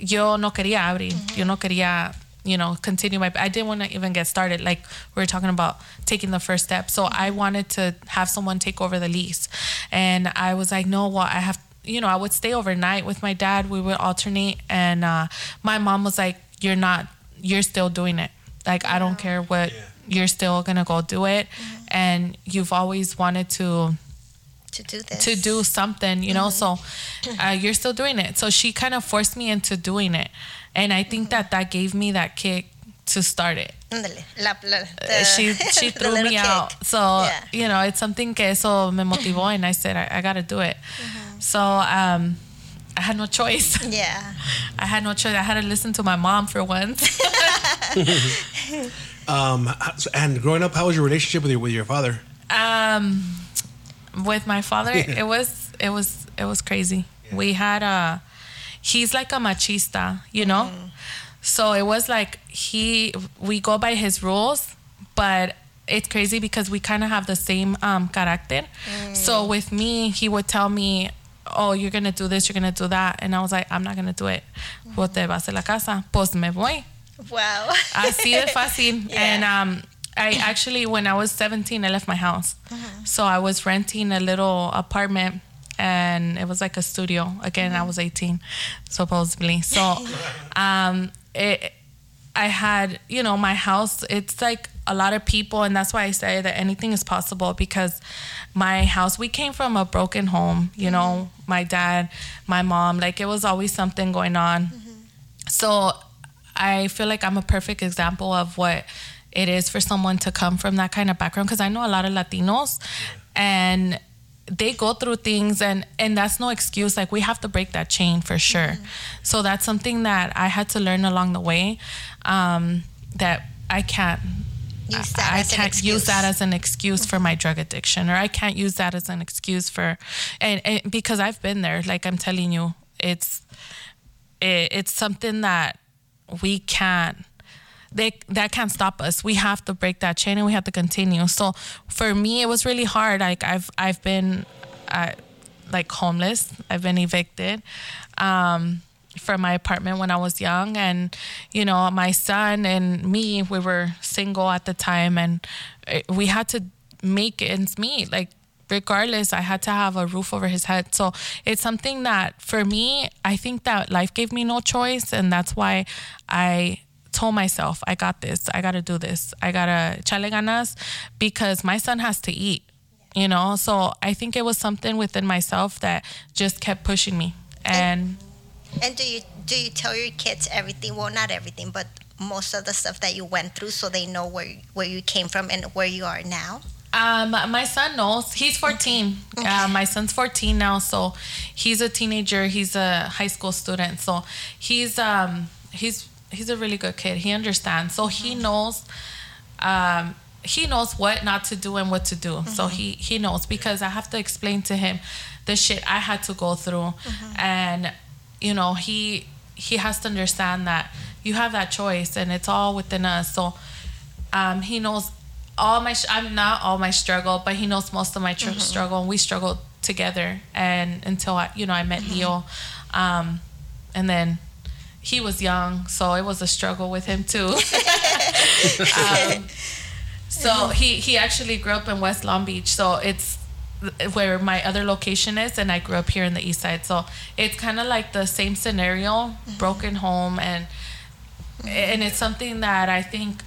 yo no quería abrir. Yo no quería, you know, continue my. I didn't want to even get started. Like we were talking about taking the first step. So I wanted to have someone take over the lease, and I was like, no, well, I have. You know, I would stay overnight with my dad. We would alternate, and uh, my mom was like, "You're not. You're still doing it. Like I don't care what. Yeah. You're still gonna go do it, and you've always wanted to." To do this. to do something, you know. So uh, you're still doing it. So she kind of forced me into doing it, and I think that that gave me that kick to start it. Ándale, la- la- Uh, the- she she threw me kick. out. So Yeah. you know, it's something que eso me motivó, and I said I, I got to do it. So um, I had no choice. Yeah. I had no choice. I had to listen to my mom for once. Um, and growing up, how was your relationship with your with your father? um, with my father, Yeah. it was it was it was crazy. We had a he's like a machista, you know. So it was like he we go by his rules, but it's crazy because we kind of have the same um character. So with me, he would tell me, "Oh, you're gonna do this, you're gonna do that," and I was like, "I'm not gonna do it." Pues te vas a la casa, pues me voy. Wow. Así de fácil. Yeah. And um, I actually, when I was 17, I left my house. Uh-huh. So I was renting a little apartment and it was like a studio. Again, Uh-huh. I was 18, supposedly. So um, it, I had, you know, my house, it's like a lot of people. And that's why I say that anything is possible because my house, we came from a broken home, you know, my dad, my mom, like it was always something going on. So I feel like I'm a perfect example of what it is for someone to come from that kind of background because I know a lot of Latinos and they go through things and and that's no excuse like we have to break that chain for sure so that's something that i had to learn along the way um, that i can't Use that I as an can't excuse. use that as an excuse for my drug addiction, or I can't use that as an excuse for, and, and because I've been there. Like I'm telling you, it's it, it's something that we can't they that can't stop us. We have to break that chain and we have to continue. So for me it was really hard. Like i've i've been uh, like homeless. I've been evicted um from my apartment when i was young. And you know my son and me we were single at the time and uh, we had to make ends meet. Like regardless i had to have a roof over his head. So it's something that for me i think that life gave me no choice. And that's why i told myself i got this i gotta do this i gotta chale ganas because my son has to eat you know so i think it was something within myself that just kept pushing me and And do you do you tell your kids everything? Well, not everything, but most of the stuff that you went through, so they know where where you came from and where you are now. Um, my son knows. He's 14. Uh, my son's 14 now, so he's a teenager. He's a high school student, so he's um he's he's a really good kid. He understands, so he knows. Um, he knows what not to do and what to do. So he he knows because I have to explain to him the shit I had to go through, and you know he he has to understand that you have that choice and it's all within us. So um, he knows all my. I'm not all my struggle, but he knows most of my tr- struggle, and we struggled together. And until I, you know, I met Leo, um, and then he was young, so it was a struggle with him too. um, so he he actually grew up in West Long Beach, so it's where my other location is, and I grew up here in the East Side. So it's kind of like the same scenario, broken home, and and it's something that I think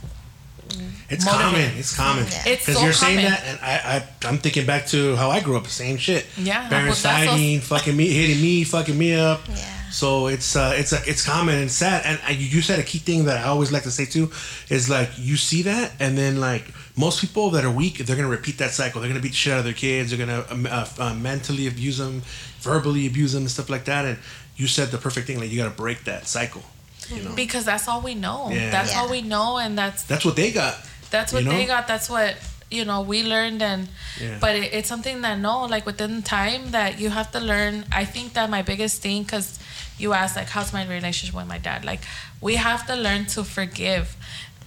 It's Motivate. common. It's common. Yeah. It's Because so you're saying that, and I, I, I'm thinking back to how I grew up. Same shit. Yeah, Parents well, that's fighting, fucking me, hitting me, fucking me up. Yeah. So it's uh, it's a, it's common and sad. And uh, you said a key thing that I always like to say too is like you see that, and then like most people that are weak, they're gonna repeat that cycle. They're gonna beat the shit out of their kids. They're gonna um, uh, uh, mentally abuse them, verbally abuse them, and stuff like that. And you said the perfect thing. Like you gotta break that cycle. You know, because that's all we know. Yeah. That's Yeah. all we know, and that's that's what they got. that's what You know? they got. That's what you know we learned, and Yeah. but it, it's something that no, like within time that you have to learn. I think that my biggest thing, because you asked like, how's my relationship with my dad? Like, we have to learn to forgive,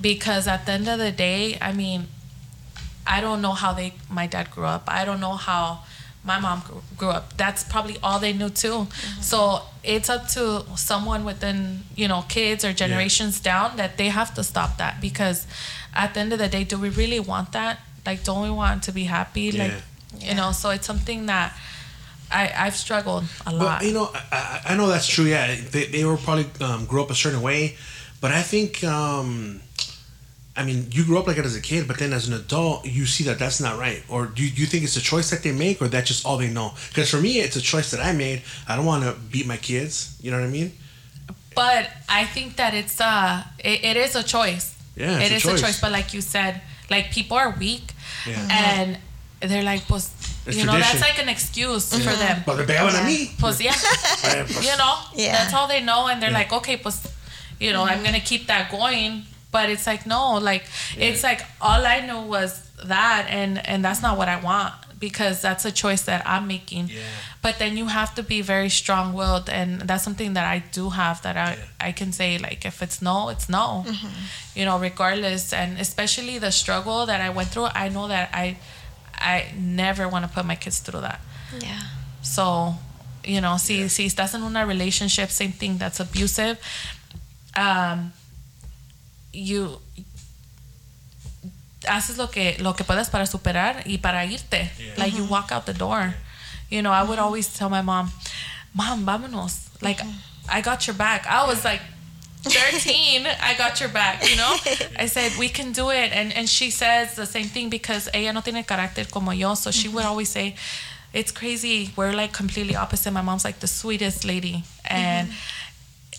because at the end of the day, I mean, I don't know how they my dad grew up. I don't know how my mom grew, grew up. That's probably all they knew too. Mm-hmm. So it's up to someone within, you know, kids or generations down that they have to stop that because at the end of the day, do we really want that? Like, don't we want to be happy? Like, Yeah. you know, so it's something that I, I've struggled a lot. But you know, I, I know that's true. Yeah, they, they were probably um, grew up a certain way, but I think, um, I mean, you grew up like it as a kid, but then as an adult, you see that that's not right. Or do you, do you think it's a choice that they make, or that's just all they know? Because for me, it's a choice that I made. I don't want to beat my kids. You know what I mean? But I think that it's uh it, it is a choice. Yeah, it's it a is choice. a choice. But like you said, like people are weak, Yeah. Mm-hmm. and they're like, pues, It's you know, tradition. that's like an excuse for them. But they're better than me. Pues yeah, you know, Yeah. that's all they know, and they're Yeah. like, okay, pues, you know, I'm mm-hmm. gonna keep that going. But it's like no, like it's like all I knew was that, and and that's not what I want because that's a choice that I'm making. Yeah. But then you have to be very strong-willed, and that's something that I do have that I I can say like if it's no, it's no, you know, regardless, and especially the struggle that I went through. I know that I I never want to put my kids through that. Yeah. So, you know, see, si, si estás en una relationship, same thing that's abusive, um, you haces lo que lo que puedas para superar y para irte. Yeah. Like you walk out the door. You know, I would always tell my mom, "Mom, vámonos." Like I got your back. I was like 13, I got your back, you know? I said, we can do it. And and she says the same thing because ella no tiene carácter como yo. So she would always say, it's crazy. We're like completely opposite. My mom's like the sweetest lady. And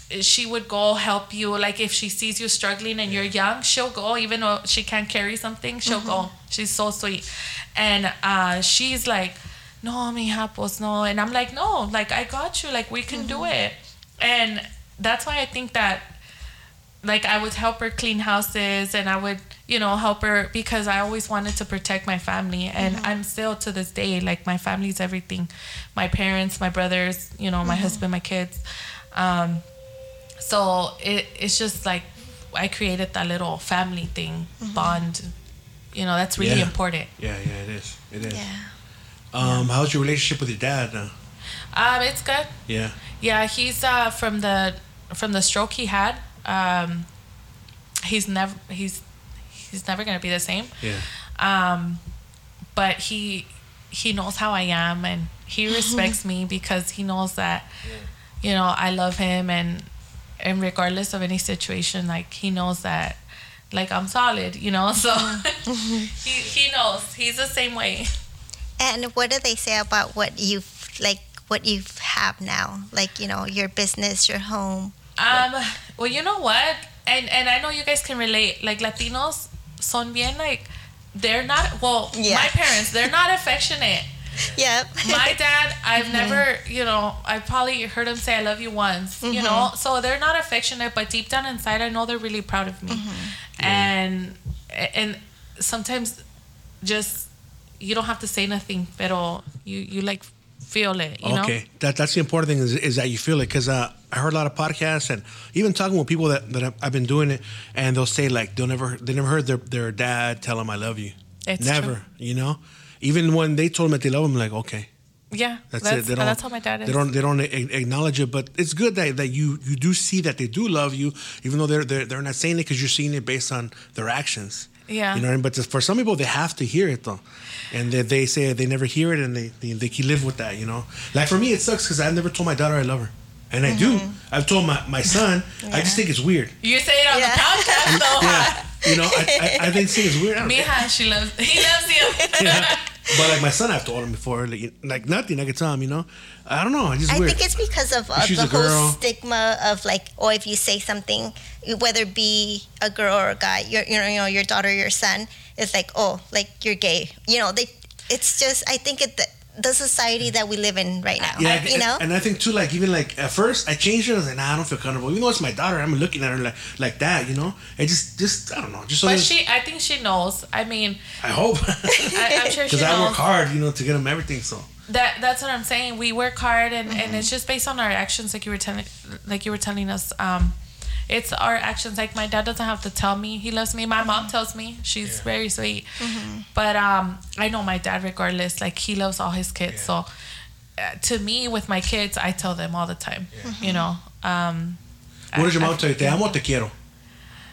she would go help you. Like if she sees you struggling and you're young, she'll go. Even though she can't carry something, she'll go. She's so sweet. And uh, she's like, no, mija, pues no. And I'm like, no, like I got you. Like we can do it. And that's why I think that like I would help her clean houses and I would, you know, help her because I always wanted to protect my family and I'm still to this day like my family's everything. My parents, my brothers, you know, my husband, my kids. Um so it it's just like I created that little family thing bond. You know, that's really Yeah. important. Yeah, yeah, it is. It is. Yeah. Um, how's your relationship with your dad? Uh, Um it's good. yeah. Yeah, he's uh from the from the stroke he had. Um, he's never he's he's never gonna be the same. Yeah. Um, but he he knows how I am and he respects me because he knows that you know I love him and and regardless of any situation, like he knows that like I'm solid, you know. So he he knows he's the same way. And what do they say about what you've like what you have now? Like, you know, your business, your home. Um, well, you know what? And and I know you guys can relate. Like Latinos son bien like they're not well, Yeah. my parents, they're not affectionate. Yep. My dad, I've mm-hmm. never, you know, I probably heard him say I love you once, you mm-hmm. know. So they're not affectionate, but deep down inside I know they're really proud of me. Mm-hmm. And and sometimes just you don't have to say nothing, pero you you like feel it, you know. okay, that that's the important thing is, is that you feel it because uh, I heard a lot of podcasts and even talking with people that, that I've, I've been doing it and they'll say like they'll never they never heard their, their dad tell them I love you. It's never, true. you know. Even when they told them that they love him, like okay, Yeah, that's, that's it. They don't, that's how my dad is. They don't they don't a- acknowledge it, but it's good that, that you you do see that they do love you, even though they're they're, they're not saying it because you're seeing it based on their actions. Yeah. You know what I mean? But for some people, they have to hear it though, and they, they say they never hear it, and they they, they can live with that. You know, like for me, it sucks because I've never told my daughter I love her, and I do. Mm-hmm. I've told my my son. I just think it's weird. You say it on Yeah. the podcast, though. Yeah. You know, I, I, I think it's weird. I don't- Mija, she loves. He loves you. yeah. But like my son, I've told him before, like, like nothing. I could tell him, you know. I don't know. It's just I weird. think it's because of uh, the whole stigma of like, or if you say something, whether it be a girl or a guy, your you know, you know your daughter, your son, it's like, oh, like you're gay. You know, they. It's just I think it the, the society that we live in right now. Yeah, you know. and I think too, like even like at first I changed it. I was like, nah, I don't feel comfortable. Even though it's my daughter, I'm looking at her like like that, you know. It just, just I don't know, just so But she, I think she knows. I mean, I hope I, I'm sure because I work hard, you know, to get them everything. So That that's what I'm saying. We work hard, and, Mm-hmm. and it's just based on our actions, like you were telling, like you were telling us. Um, it's our actions. Like my dad doesn't have to tell me he loves me. My Mm-hmm. mom tells me she's very sweet. But um, I know my dad regardless. Like he loves all his kids. So uh, to me, with my kids, I tell them all the time. You know. Um, What does your I- mom tell you? Te amo, te quiero.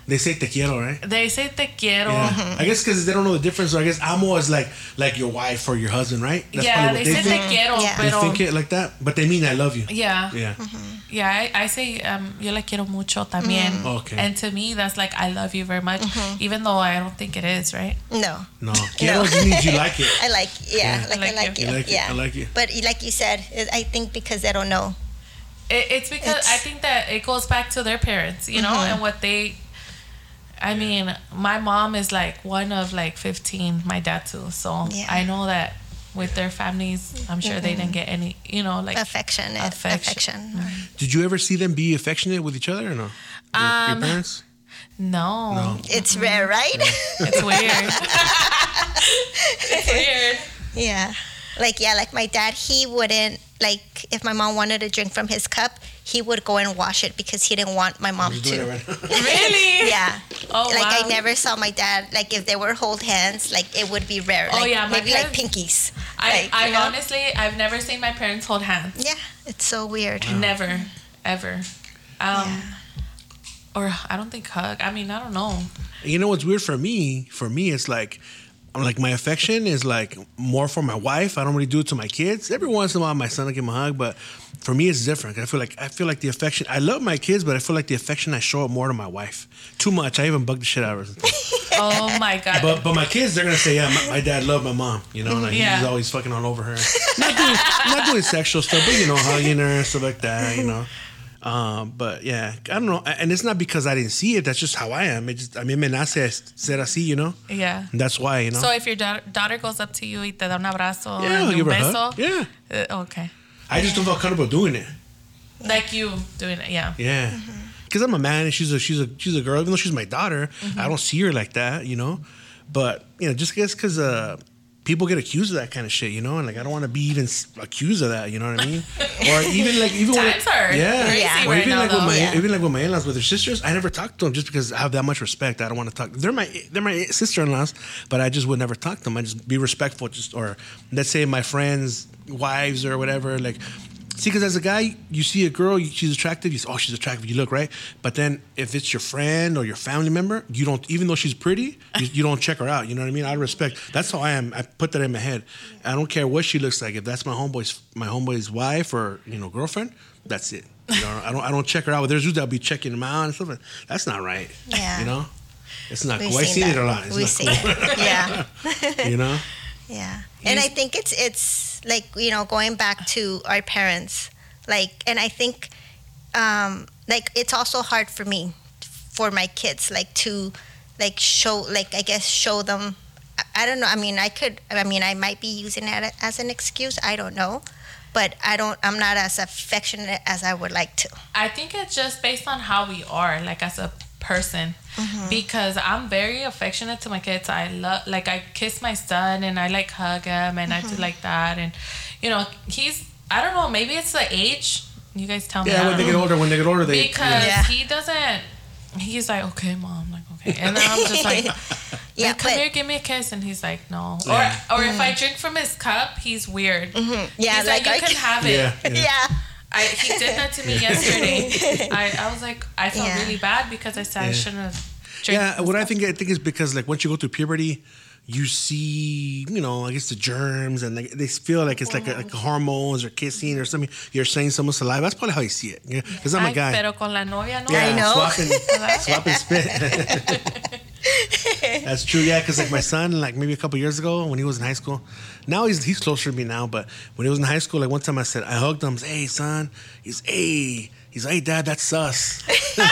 They say te quiero, right? They say te quiero. Yeah. I guess because they don't know the difference. So I guess amo is like like your wife or your husband, right? That's yeah, probably they what say think. te quiero, Yeah. They pero think it like that, but they mean I love you. yeah, Yeah. yeah. I, I say um, yo le quiero mucho también, Mm. Okay. and to me that's like I love you very much, even though I don't think it is, right? No. No, quiero just means you like it. I like, yeah, Yeah. like I I like like, you. you. I like it. yeah. I like you. But like you said, it, I think because they don't know. It, it's because It's- I think that it goes back to their parents, you know, and what they. I mean, my mom is like one of like 15, my dad too. So Yeah. I know that with their families, I'm sure they didn't get any, you know, like Affection. Affection. Affection. Did you ever see them be affectionate with each other or no? Your, your Um, parents? no, No. It's rare, right? it's weird. it's weird. yeah. Like, yeah, like my dad, he wouldn't, like, if my mom wanted a drink from his cup, he would go and wash it because he didn't want my mom to. right. Really? Yeah. Oh like wow. I never saw my dad like if they were hold hands, like it would be rare. Oh, Like, yeah, my maybe like pinkies. I, like, I you know? honestly, I've never seen my parents hold hands. Yeah, it's so weird. Never, ever. Um, Yeah. Or I don't think hug. I mean, I don't know. You know what's weird for me? For me, it's like, I'm like my affection is like more for my wife. I don't really do it to my kids. Every once in a while, my son will give him a hug, but for me, it's different. I feel like I feel like the affection. I love my kids, but I feel like the affection I show it more to my wife. Too much. I even bug the shit out of her. Oh my god. But but my kids, they're gonna say, yeah, my, my dad loved my mom. You know, like Yeah. he's always fucking all over her. Not doing not doing sexual stuff, but you know, hugging her and stuff like that. You know. Um, but yeah, I don't know, and it's not because I didn't see it. That's just how I am. It just, I mean, me nace ser así, you know. yeah. And that's why, you know. So if your da- daughter goes up to you y te da un abrazo yeah, I'll and give un beso. Yeah, uh, okay. I just don't feel comfortable doing it. Like you doing it, yeah. Yeah, because I'm a man and she's a she's a she's a girl. Even though she's my daughter, I don't see her like that, you know. But you know, just guess because uh, people get accused of that kind of shit, you know, and like I don't want to be even accused of that, you know what I mean? or even like even when Times are yeah, crazy Yeah. or right even now, like with my Yeah. even like with my in-laws with their sisters, I never talk to them just because I have that much respect. I don't want to talk. They're my they're my sister-in-laws, but I just would never talk to them. I just be respectful. Just or let's say my friends' wives or whatever, like. See, because as a guy, you see a girl, you- she's attractive. You say, "Oh, she's attractive." You look right, but then if it's your friend or your family member, you don't. Even though she's pretty, you, you don't check her out. You know what I mean? Of respect. That's how I am. I put that in my head. I don't care what she looks like. If that's my homeboy's my homeboy's wife or you know girlfriend, that's it. You know, I don't I don't check her out. But there's dudes that'll be checking them out and stuff. like- That's not right. Yeah. You know, it's not We've cool. Seen seen it a lot. It's We've seen cool. it. Yeah. you know. Yeah. And I think it's it's like, you know, going back to our parents. Like and I think um like it's also hard for me for my kids like to like show like I guess show them I, don't know. I mean, I could I mean, I might be using that as an excuse. I don't know. But I don't I'm not as affectionate as I would like to. I think it's just based on how we are, like as a person. Mm-hmm. Because I'm very affectionate to my kids. I love, like, I kiss my son and I like hug him and I Mm-hmm. do like that. And, you know, he's, I don't know, maybe it's the age. You guys tell me. Yeah, when they get older, when they get older, they because Yeah. he doesn't, he's like, okay, mom. like, okay. And then I'm just like, Yeah, like, come but here, give me a kiss. And he's like, no. Yeah. Or, or if I drink from his cup, he's weird. Mm-hmm. yeah, He's like, like, you I can have it. yeah, yeah. Yeah. I, he did that to me yesterday. I, I was like, I felt Yeah. really bad because I said I shouldn't have. drank Yeah, this what I think I think is because like once you go through puberty, you see, you know, I guess the germs and like, they feel like it's like, a, like hormones or kissing or something. You're saying someone's alive. That's probably how you see it. Yeah, because I'm a Ay, guy. pero con la novia, no. yeah, I know. swapping, swapping spit. That's true. Yeah, because like my son, like maybe a couple years ago when he was in high school, now he's he's closer to me now. But when he was in high school, like one time I said I hugged him. I hey son, he's hey. He's like, hey, dad, that's sus. Like,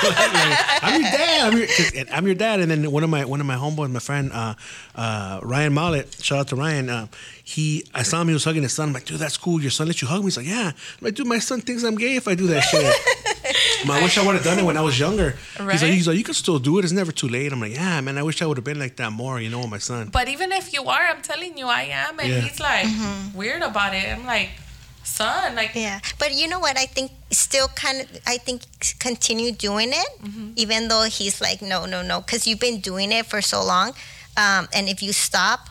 I'm your dad. I'm your, I'm your dad. And then one of my one of my homeboys, my friend uh, uh, Ryan Mallet, shout out to Ryan. Uh, he, I saw him. He was hugging his son. I'm like, dude, that's cool. Your son let you hug me. He's like, yeah. I'm like, dude, my son thinks I'm gay if I do that shit. I wish I would have done it when I was younger. He's like, he's like, you can still do it. It's never too late. I'm like, yeah, man. I wish I would have been like that more. You know, my son. But even if you are, I'm telling you, I am. And Yeah. he's like Mm-hmm. weird about it. I'm like, son. Like, Yeah, but you know what? I think still kind of. I think continue doing it, even though he's like, no, no, no, because you've been doing it for so long, um, and if you stop,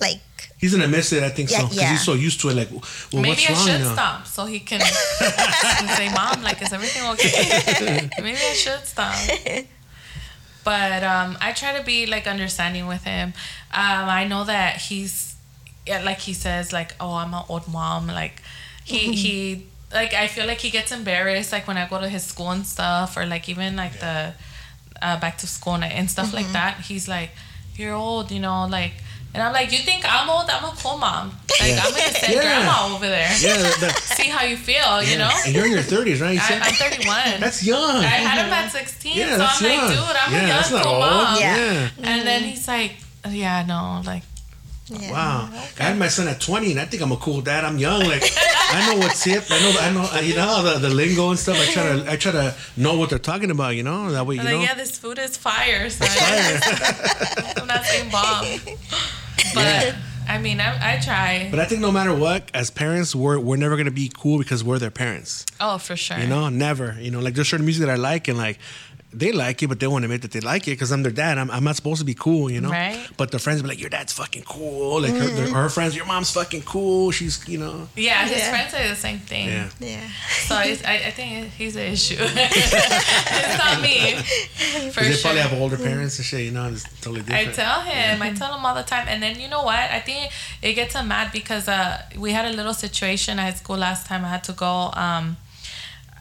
like, He's gonna miss it. I think so because yeah. he's so used to it. Like, well, maybe what's I wrong should now? stop so he can say, "Mom, like, is everything okay?" maybe I should stop. But um, I try to be like understanding with him. Um, I know that he's, like he says, like, "Oh, I'm an old mom." Like, he he like I feel like he gets embarrassed like when I go to his school and stuff, or like even like the uh, back to school and, and stuff like that. He's like, "You're old," you know, like. And I'm like, you think I'm old? I'm a cool mom. Like Yeah. I'm gonna send Yeah. grandma over there. Yeah, that, that- See how you feel, you know? And you're in your 30s, right? You I, I'm 31. that's young. I had him at 16, yeah, so that's I'm young. like, dude, I'm yeah, a that's young not cool old. mom. Yeah. Yeah. And then mm. he's like, yeah, no, like, yeah. Wow. I had my son at 20, and I think I'm a cool dad. I'm young. Like, I know what's hip. I know, I know, you know the, the lingo and stuff. I try to, I try to know what they're talking about. You know, that way you I'm know. yeah, this food is fire. So I'm not saying bomb, but I mean, I, I try. But I think no matter what, as parents, we're we're never gonna be cool because we're their parents. Oh, for sure. You know, never. You know, like there's certain music that I like, and like they like it, but they won't admit that they like it because I'm their dad. I'm, I'm not supposed to be cool, you know. Right. But their friends be like, "Your dad's fucking cool." Like her, their, her friends, "Your mom's fucking cool." She's, you know. Yeah, his Yeah. friends say the same thing. Yeah. Yeah. So it's, I, I think he's an issue. it's not me. For 'Cause they sure. probably have older parents and shit. You know, and it's totally different. I tell him, I tell him all the time. And then you know what? I think it gets him mad because uh, we had a little situation at school last time. I had to go. Um,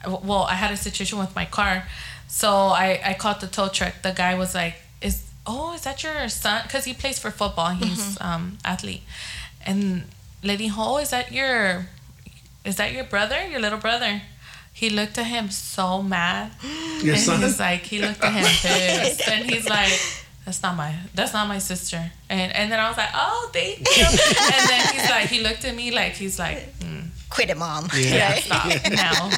well, I had a situation with my car, so I I called the tow truck. The guy was like, "Is oh, is that your son?" Because he plays for football. He's um athlete, and le dijo, "Oh, is that your, is that your brother? Your little brother?" He looked at him so mad. Your and son. he's like, he looked at him pissed, and he's like, "That's not my, that's not my sister." And and then I was like, "Oh, thank you." and then he's like, he looked at me like he's like, mm, Quit it, mom. Yeah. Right? "Stop now."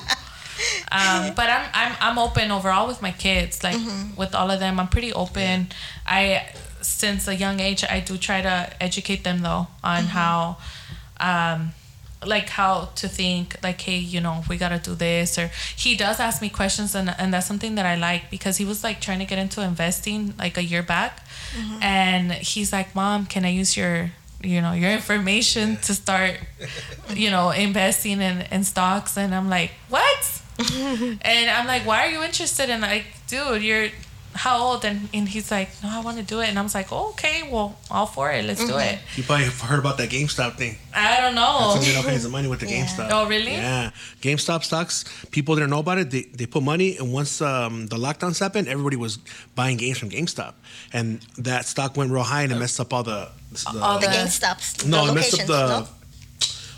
Um, but I'm I'm I'm open overall with my kids, like with all of them. I'm pretty open. I since a young age, I do try to educate them though on how. Um, like how to think like hey you know we gotta do this or he does ask me questions and, and that's something that i like because he was like trying to get into investing like a year back and he's like mom can i use your you know your information to start you know investing in, in stocks and i'm like what and i'm like why are you interested in like dude you're how old and, and he's like no i want to do it and i was like oh, okay well all for it let's do it You probably heard about that GameStop thing. i don't know That's all kinds of money with the Yeah. GameStop. Oh, really? Yeah. GameStop stocks, people didn't know about it. They, they put money, and once um, the lockdowns happened, everybody was buying games from GameStop. And that stock went real high and it messed up all the. the All The The- GameStops. no, the it messed up the. no?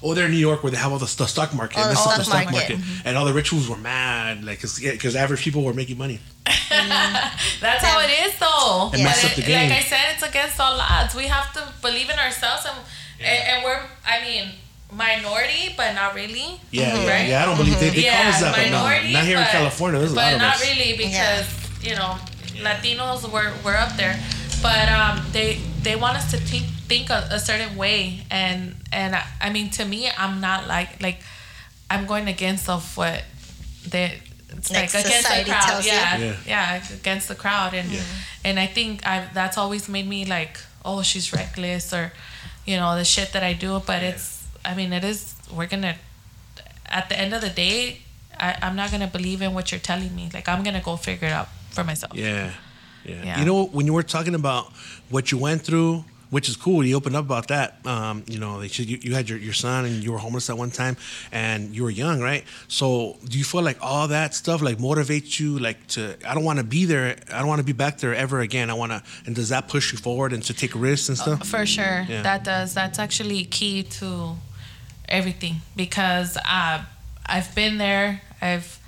Oh, they're in New York where they have all the, the stock market. Oh, It the messed up the stock stock market. market. And all the rituals were mad. Like, because yeah, 'cause average people were making money. That's how it is, though. It messed up the game. Like I said, it's against all odds. We have to believe in ourselves, and and, and we're, I mean, minority, but not really. Yeah, yeah, Right? yeah. I don't believe they, they yeah, call us that, but no, minority, not here in California. There's a but lot of not us. really because you know Latinos were were up there, but um, they they want us to think think a, a certain way, and and I, I mean to me, I'm not like like I'm going against of what they. It's Like like, against the society crowd, tells you. yeah, Yeah. yeah, against the crowd, and and I think I that's always made me like, oh, she's reckless, or you know, the shit that I do. But it's, I mean, it is. We're gonna, at the end of the day, I, I'm not gonna believe in what you're telling me. Like I'm gonna go figure it out for myself. Yeah. yeah. Yeah. You know, when you were talking about what you went through, which is cool, you opened up about that. Um, you know, they should, you, you had your, your son and you were homeless at one time and you were young, right? So do you feel like all that stuff like motivates you like to, I don't want to be there. I don't want to be back there ever again. I want to, and does that push you forward and to take risks and stuff? For sure, Yeah. that does. That's actually key to everything because uh, I've been there. I've,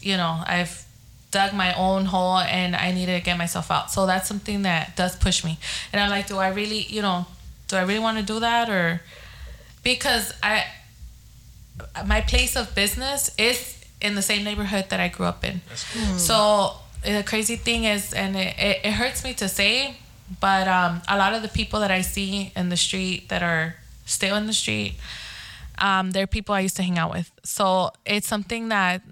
you know, I've dug my own hole and I needed to get myself out. So that's something that does push me. And I'm like, do I really, you know, do I really want to do that or because I, my place of business is in the same neighborhood that I grew up in. So the crazy thing is, and it, it, it hurts me to say, but um, a lot of the people that I see in the street that are still in the street, um, they're people I used to hang out with. So it's something that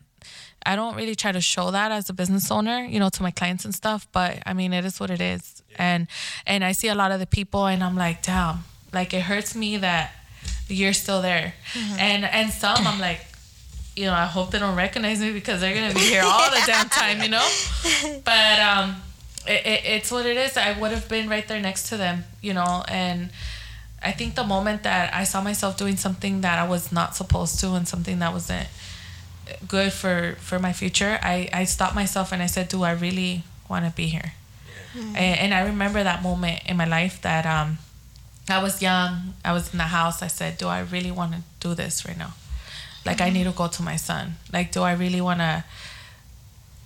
I don't really try to show that as a business owner, you know, to my clients and stuff. But I mean, it is what it is, and and I see a lot of the people, and I'm like, damn, like it hurts me that you're still there, and and some I'm like, you know, I hope they don't recognize me because they're gonna be here all the damn time, you know. But um, it, it, it's what it is. I would have been right there next to them, you know, and. I think the moment that I saw myself doing something that I was not supposed to and something that wasn't good for for my future, I I stopped myself and I said, "Do I really want to be here?" Hmm. And, and I remember that moment in my life that um, I was young. I was in the house. I said, "Do I really want to do this right now? Like, I mm-hmm. need to go to my son. Like, do I really want to?"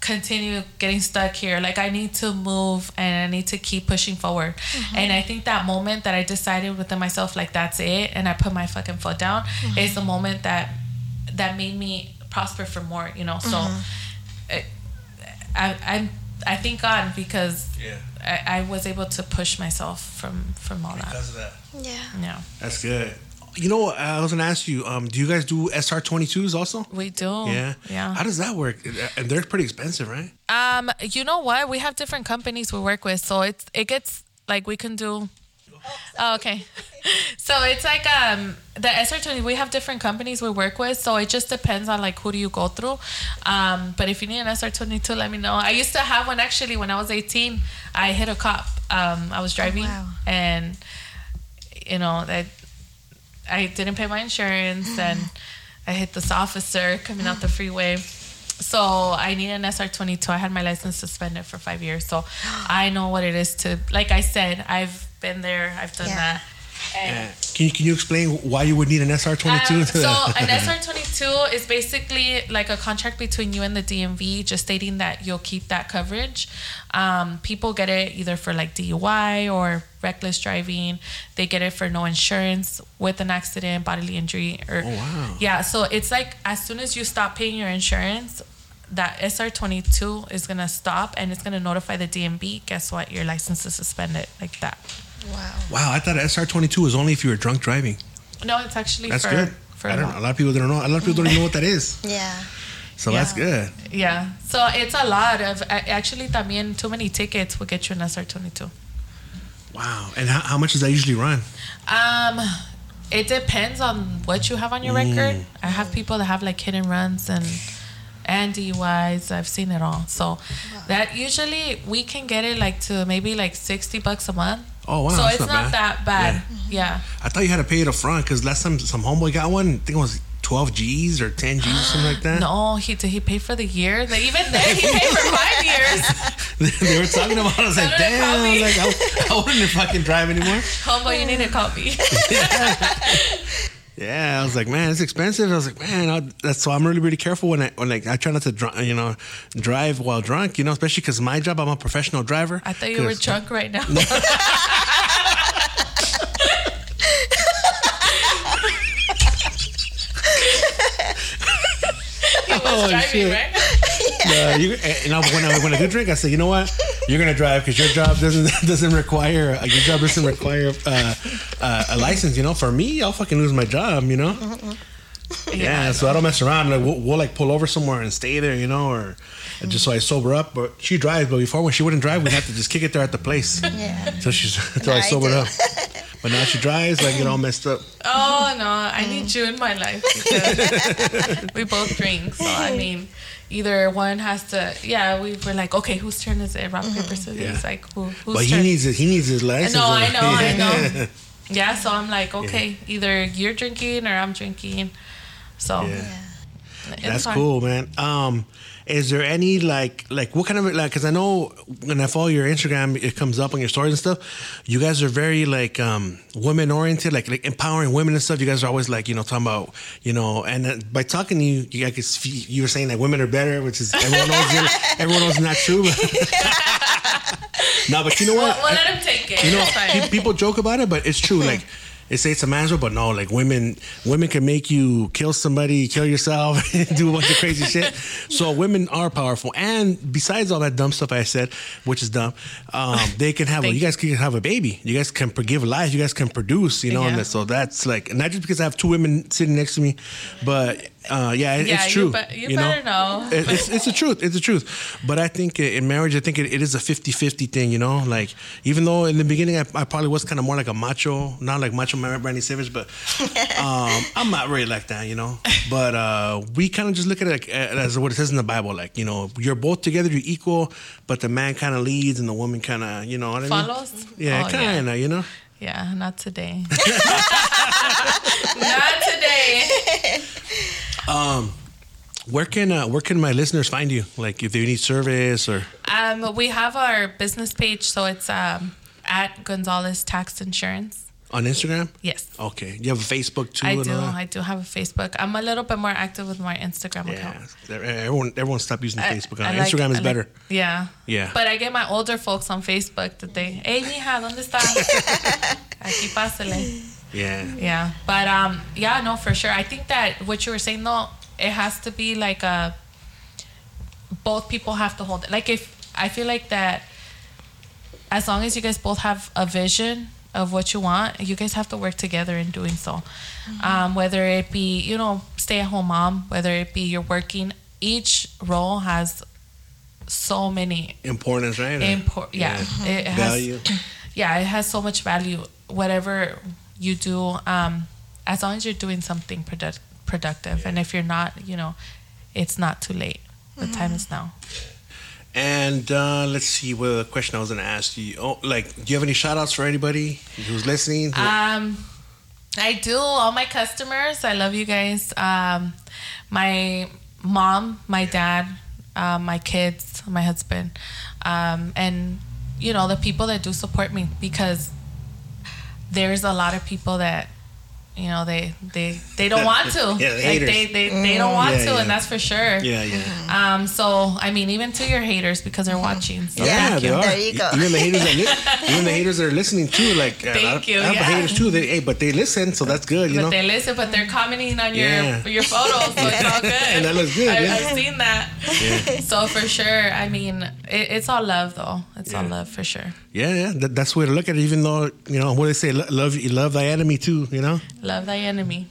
continue getting stuck here like i need to move and i need to keep pushing forward mm-hmm. and i think that moment that i decided within myself like that's it and i put my fucking foot down mm-hmm. is the moment that that made me prosper for more you know so I, I i i thank god because Yeah. I, I was able to push myself from from all that Because of that. Yeah. yeah That's good. You know, what? I was gonna ask you. Um, do you guys do SR twenty twos also? we do Yeah. yeah How does that work? And they're pretty expensive, right? Um, you know what? We have different companies we work with, so it's it gets like we can do. Oh, okay. So it's like um the SR20. We have different companies we work with, so it just depends on like who do you go through. Um, but if you need an SR22, let me know. I used to have one actually when I was 18. I hit a cop. Um, I was driving wow. and you know that I didn't pay my insurance and I hit this officer coming out the freeway. So I need an SR22. I had my license suspended for five years, so I know what it is to. Like I said, I've been there. I've done Yeah. that. And Yeah. Can you can you explain why you would need an SR twenty two? um, so an SR22 is basically like a contract between you and the DMV, just stating that you'll keep that coverage. Um, people get it either for like DUI or reckless driving. They get it for no insurance with an accident, bodily injury, or Oh, wow. yeah. So it's like as soon as you stop paying your insurance, that SR22 is gonna stop and it's gonna notify the DMV. Guess what? Your license is suspended like that. Wow. wow, I thought SR twenty two was only if you were drunk driving. No, it's actually That's for good. for I don't know. A lot of people don't know. A lot of people don't even know what that is. Yeah. So Yeah. that's good. Yeah. So it's a lot of a- actually también too many tickets will get you an SR22. Wow. And how, how much does that usually run? Um it depends on what you have on your record. I have people that have like hit and runs and and DUIs. I've seen it all. So that usually we can get it like to maybe like 60 bucks a month. Oh, wow, So that's it's not not, bad. that bad. Mm-hmm. Yeah. I thought you had to pay it up front because last time some homeboy got one, I think it was twelve G's or ten G's or something like that. No, he did he pay for the year? Like, even then he paid for five years. they were talking about. it. I was like, Tell her to damn. I was like, I, I wouldn't fucking drive anymore. Homeboy, you need to call me. Yeah, I was like, man, it's expensive. I was like, man, I, that's so I'm really, really careful when I when like I try not to, dr- you know, drive while drunk. You know, especially because my job, I'm a professional driver. I thought you were drunk right now. Oh, driving, shit. right? Uh, you, and I, when I when I do drink, I say, you know what, you're gonna drive because your job doesn't doesn't require uh, your job doesn't require uh, uh, a license. You know, for me, I'll fucking lose my job. You know. Yeah, so I don't mess around. Like we'll, we'll like pull over somewhere and stay there, you know, or just so I sober up. But she drives. But before when she wouldn't drive, we'd have to just kick it there at the place. Yeah. So she's until I No, I sobered do. up. But now she drives, like get all messed up. Oh no, I need you in my life because we both drink. So I mean, either one has to. Yeah, we were like, okay, whose turn is it? Rock paper scissors. Yeah. Like who? Whose But he turn? needs it. He needs his license. No, I know, I Yeah. know. Yeah, so I'm like, okay, either you're drinking or I'm drinking. So Yeah. it's That's fine. cool, man. Um, is there any like like what kind of like? Because I know when I follow your Instagram, it comes up on your stories and stuff. You guys are very like um women oriented, like like empowering women and stuff. You guys are always like you know talking about you know, and uh, by talking to you, you, I you were saying that women are better, which is everyone knows everyone knows not true. no, but you know We'll, what? we'll I- let him take it. you know, It's fine. pe- people joke about it, but it's true. Like, they say it's a man's world, but no, like women, women can make you kill somebody, kill yourself, do a bunch of crazy shit. So women are powerful, and besides all that dumb stuff I said, which is dumb, um, they can have. A, you guys can have a baby. You guys can give life. You guys can produce. You know, Yeah. and so that's like not just because I have two women sitting next to me, but uh, yeah, it, Yeah, it's you true. be- you better know. It- it's, it's the truth. It's the truth. But I think in marriage, I think it, it is a 50-50 thing, you know? Like, even though in the beginning I, I probably was kind of more like a macho, not like macho man Randy Savage, but um, I'm not really like that, you know? But uh, we kind of just look at it like, uh, as what it says in the Bible. Like, you know, you're both together, you're equal, but the man kind of leads and the woman kind of, you know what I mean? Follows? Yeah, Oh, yeah. kind of, you know? Yeah, not today. not today. Where can uh, where can my listeners find you? Like, if they need service or... Um, we have our business page, so it's um, at Gonzalez Tax Insurance. On Instagram? Yes. Okay. You have a Facebook too? I do. I do have a Facebook. I'm a little bit more active with my Instagram Yeah, account. everyone everyone stop using I- Facebook. I like- Instagram I is like- better. yeah. Yeah. But I get my older folks on Facebook that they, hey, mija, ¿dónde está? Aquí pásale. Yeah. Yeah. But um, yeah, no, for sure. I think that what you were saying though, it has to be like a. Both people have to hold it. Like if I feel like that, as long as you guys both have a vision of what you want, you guys have to work together in doing so. Um, whether it be you know stay at home mom, whether it be you're working, each role has so many Importance, right? import yeah, it has Value. yeah it has so much value whatever you do um as long as you're doing something product, productive. And if you're not you know it's not too late. The time is now. And uh, let's see what other question I was going to ask you. Oh, like, do you have any shout outs for anybody who's listening? Um i do. All my customers i love you guys. Um my mom my dad uh, my kids my husband. Um and you know the people that do support me because there's a lot of people that you know they they they don't want to Yeah, the like haters. they, they they don't want Yeah, to yeah. and that's for sure yeah, yeah. um so i mean even to your haters because they're watching so Yeah, thank they you are. There you go. Even the haters that li- even the haters that are listening too, like uh, Thank I, you, I have yeah. haters too. They, hey, but they listen, so that's good, you but know. they listen, but they're commenting on your Yeah. your photos, so it's all good. And that looks good, I, yeah. I've seen that. Yeah. So for sure, I mean, it, it's all love though. It's all love for sure. Yeah, yeah. That, that's the way to look at it. Even though you know what they say, love you love thy enemy too. You know. Love thy enemy.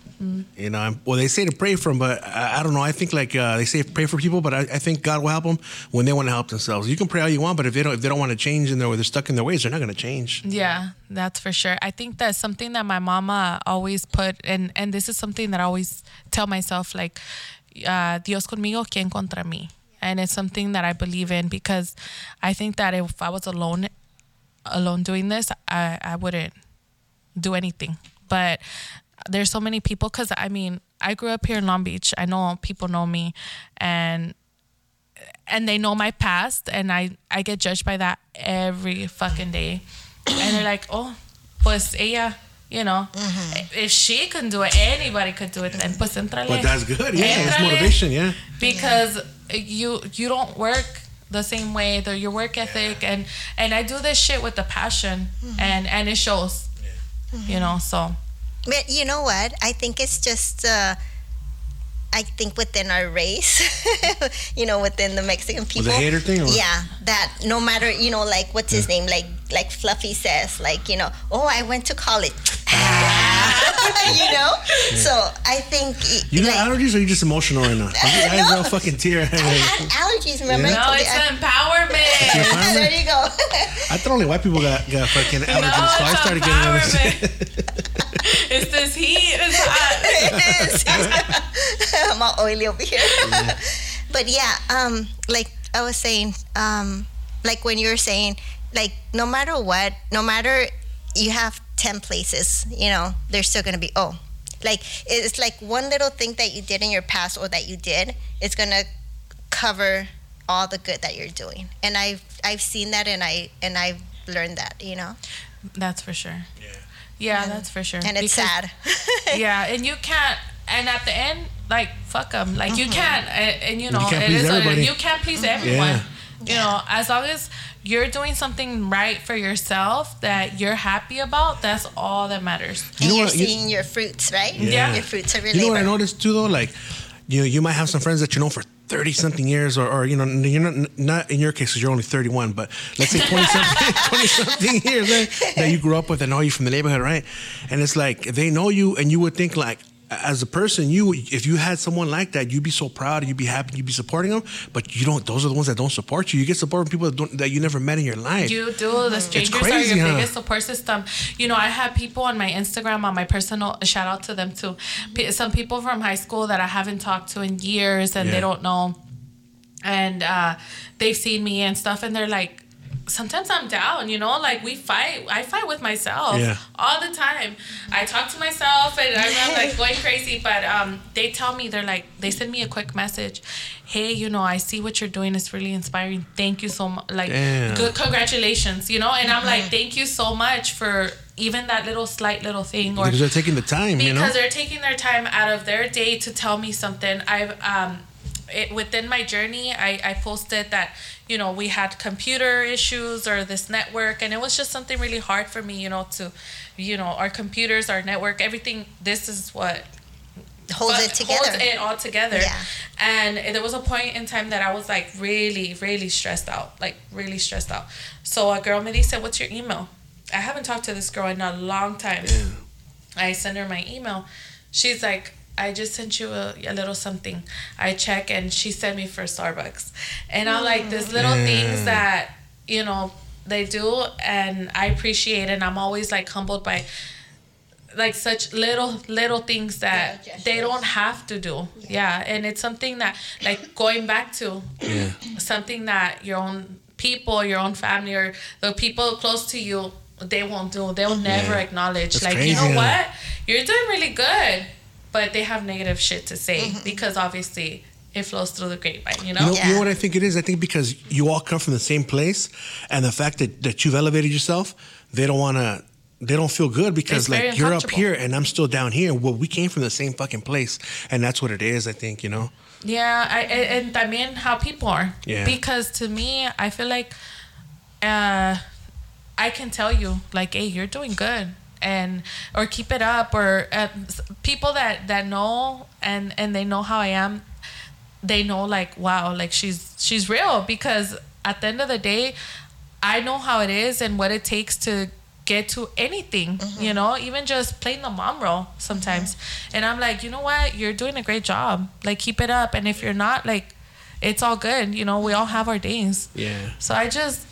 You know, well, they say to pray for them, but I, I don't know. I think like uh, they say pray for people, but I, I think God will help them when they want to help themselves. You can pray all you want, but if they don't, if they don't want to change and they're, they're stuck in their ways, they're not going to change. Yeah, that's for sure. I think that's something that my mama always put, and and this is something that I always tell myself, like, uh, Dios conmigo, quien contra mí, and it's something that I believe in because I think that if I was alone, alone doing this, I I wouldn't do anything. But there's so many people because I mean I grew up here in Long Beach. I know people know me, and and they know my past, and I I get judged by that every fucking day, and they're like, oh, pues ella. You know, mm-hmm. if she can do it, anybody could do it. And pues entrale. But that's good. Yeah, it's motivation. Yeah. because you you don't work the same way the your work ethic and and I do this shit with the passion and and it shows you know so But you know what? I think it's just, uh, I think within our race, you know, within the Mexican people. hater thing or? Yeah, that no matter, you know, like what's his name, like like Fluffy says, like you know, oh, I went to college. you know, so I think You got like, allergies, or you just emotional right now? You guys are all fucking tear. I had allergies. Remember? Yeah. I no told you it's I- empowerment there you go. I thought only white people got, got fucking allergies, no so I started getting all this shit. empowerment it's this heat it's hot it is. I'm all oily over here. but yeah, um, like I was saying, um, like when you were saying, like no matter what, no matter you have ten places, you know, there's still gonna be oh, like it's like one little thing that you did in your past or that you did, it's gonna cover all the good that you're doing. And I've I've seen that and I and I've learned that, you know, that's for sure yeah yeah, that's for sure and it's Because- sad. yeah and you can't and at the end like fuck them like you mm-hmm. can't and, and you know can't please it is. everybody. you can't please mm-hmm. everyone Yeah. You know as long as you're doing something right for yourself that you're happy about, that's all that matters. And You know you're what? You- seeing your fruits, right? Yeah. Your fruits are really. You know what I noticed too, though? Like, you know, you might have some friends that you know for thirty something years, or, or you know, you're not not in your case because you're only thirty one, but let's say twenty something, twenty something years right, that you grew up with and know you from the neighborhood, right? And it's like they know you, and you would think like. As a person, you if you had someone like that, you'd be so proud, you'd be happy, you'd be supporting them. But you don't; those are the ones that don't support you. You get support from people that, don't, that you never met in your life. You do. The strangers crazy, are your huh? biggest support system. You know, I have people on my Instagram, on my personal shout out to them too. Some people from high school that I haven't talked to in years and Yeah. they don't know. And uh, they've seen me and stuff, and they're like, sometimes I'm down, you know, like we fight. I fight with myself Yeah. all the time. I talk to myself and I'm, I'm like going crazy, but um, they tell me, they're like, they send me a quick message. Hey, you know, I see what you're doing. It's really inspiring. Thank you so much. Like, Damn. good, congratulations, you know? And I'm like, thank you so much for even that little slight little thing. Or because they're taking the time, you know. because they're taking their time out of their day to tell me something. I've um, it, within my journey, I, I posted that you know we had computer issues or this network, and it was just something really hard for me, you know, to you know our computers, our network, everything. This is what Holds it together. holds it all together. Yeah. And there was a point in time that I was like really, really stressed out, like really stressed out. So a girl me said, "What's your email?" I haven't talked to this girl in a long time. I send her my email. She's like, I just sent you a, a little something. I check and she sent me for Starbucks. And I'm like, there's mm. little things that, you know, they do and I appreciate and I'm always like humbled by like such little little things that Yeah, they don't have to do. Yeah. And it's something that like going back to yeah. something that your own people, your own family, or the people close to you, they won't do. They'll never Yeah. acknowledge. That's like, crazy, you know huh? what? You're doing really good. But they have negative shit to say Mm-hmm. because obviously it flows through the grapevine, you know? You know, you know what I think it is? I think because you all come from the same place, and the fact that, that you've elevated yourself, they don't want to. They don't feel good because It's like you're up here and I'm still down here. Well, we came from the same fucking place, and that's what it is. I think you know. Yeah, I, and, I mean how people are. Yeah. Because to me, I feel like uh, I can tell you, like, hey, you're doing good. And or keep it up, or uh, people that that know and and they know how I am, they know like wow, like she's she's real because at the end of the day, I know how it is and what it takes to get to anything, you know, even just playing the mom role sometimes. And I'm like, you know what? You're doing a great job. Like, keep it up. And if you're not, like, it's all good. You know, we all have our days. Yeah. So I just,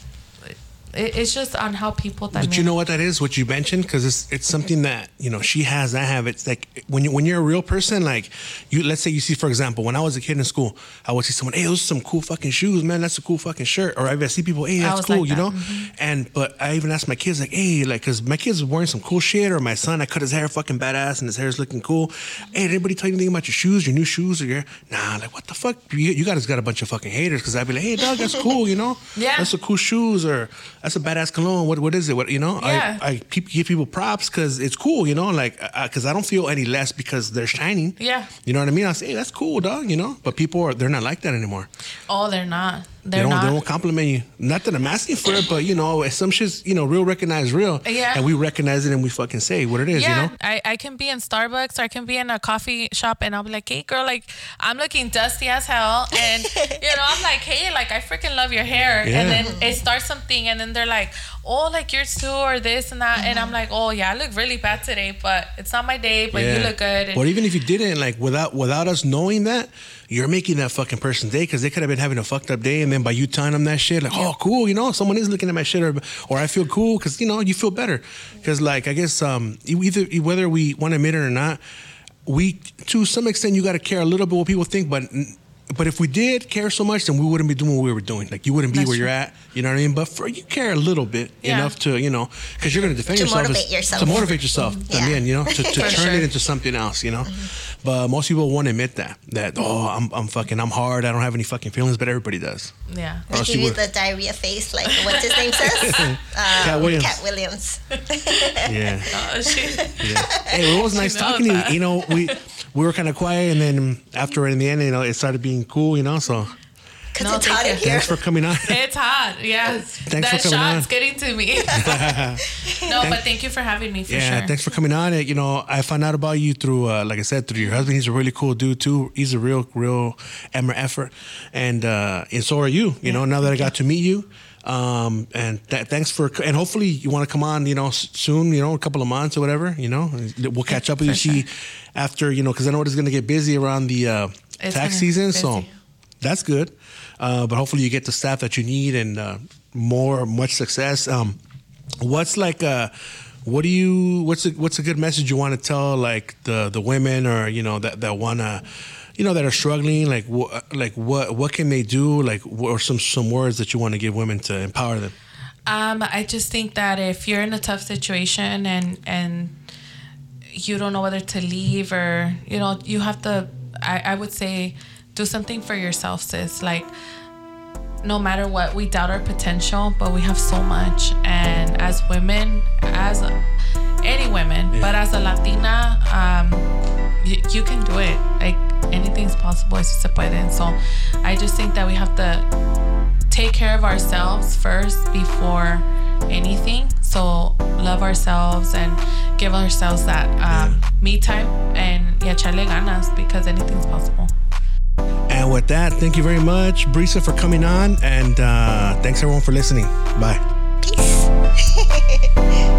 it, it's just on how people that But you know what that is? What you mentioned because it's it's something that you know she has. I have. It's like when you when you're a real person. Like you, let's say you see, for example, when I was a kid in school, I would see someone, "Hey, those are some cool fucking shoes, man. That's a cool fucking shirt." Or I see people, "Hey, that's cool," like you that. Mm-hmm. know. And but I even asked my kids, like, "Hey, like, cause my kids were wearing some cool shit, or my son, I cut his hair fucking badass, and his hair's looking cool. Hey, did anybody tell you anything about your shoes, your new shoes, or your nah? Like, what the fuck? You, you guys got a bunch of fucking haters because I'd be like, "Hey, dog, that's cool, you know. Yeah. that's a cool shoes, or that's a badass cologne. What what is it? What you know? Yeah. I, I give people props because it's cool, you know, like because I don't feel any less because they're shining. Yeah. you know what I mean. I say, hey, that's cool, dog. You know, but people are they're not like that anymore. Oh, they're not. They They're don't not. they don't compliment you. Not that I'm asking for it, but you know, some shit's you know real recognize real. Yeah. and we recognize it and we fucking say what it is. yeah, You know. I, I can be in Starbucks or I can be in a coffee shop and I'll be like, hey, girl, like, I'm looking dusty as hell. And, you know, I'm like, hey, like, I freaking love your hair. Yeah. And then it starts something and then they're like, oh, like, yours too, or this and that. And I'm like, oh, yeah, I look really bad today, but it's not my day, but you look good. And Or even if you didn't, like without without us knowing that, you're making that fucking person's day because they could have been having a fucked up day, and then by you telling them that shit, like, oh, cool, you know, someone is looking at my shit, or or I feel cool because you know you feel better because like I guess um either whether we want to admit it or not, we to some extent you got to care a little bit what people think, but. But if we did care so much, then we wouldn't be doing what we were doing. Like you wouldn't be That's where you're at. You know what I mean? But for you care a little bit Yeah. enough to you know because you're going to defend To yourself, as- motivate yourself. to motivate yourself. Mm-hmm. Yeah. También, you know, to, to turn sure. it into something else, you know. Mm-hmm. But most people won't admit that. That oh, I'm I'm fucking I'm hard. I don't have any fucking feelings, but everybody does. yeah. Or else Give you you would. the diarrhea face, like what's his name says? Uh, Katt Williams. Katt Williams. Yeah. Oh, shit. yeah. Hey, well, it was nice talking to you. You know, we we were kind of quiet, and then after in the end, you know, it started being cool. You know, so because No, it's hot in here. Thanks for coming on. It's hot. Yeah. Thanks that for coming shot's on. getting to me. no, but thank you for having me for yeah, sure. thanks for coming on. You know, I found out about you through, uh, like I said, through your husband. He's a really cool dude too. He's a real, real Emmer effort, and uh, and so are you. You know, now that I got to meet you. Um, and th- thanks for, and hopefully you want to come on, you know, soon, you know, a couple of months or whatever, you know, we'll catch up with you. sure. after, you know, cause I know it's going to get busy around the, uh, tax season. So that's good. Uh, but hopefully you get the staff that you need and, uh, more, much success. Um, what's like, uh, what do you, what's a, what's a good message you want to tell like the, the women or, you know, that, that want to, you know, that are struggling, like, what, like what, what can they do? Like, what are some, some words that you want to give women to empower them? Um, I just think that if you're in a tough situation and and you don't know whether to leave or you know you have to, I, I would say, do something for yourself, sis. Like, no matter what, we doubt our potential, but we have so much. And as women, as any women, but as a Latina, um, you, you can do it. Like anything's possible. Si se puede. And so, I just think that we have to take care of ourselves first before anything. So love ourselves and give ourselves that um, me time and yeah, echarle ganas because anything's possible. And with that, thank you very much, Brisa, for coming on. And uh, thanks everyone for listening. Bye. Peace.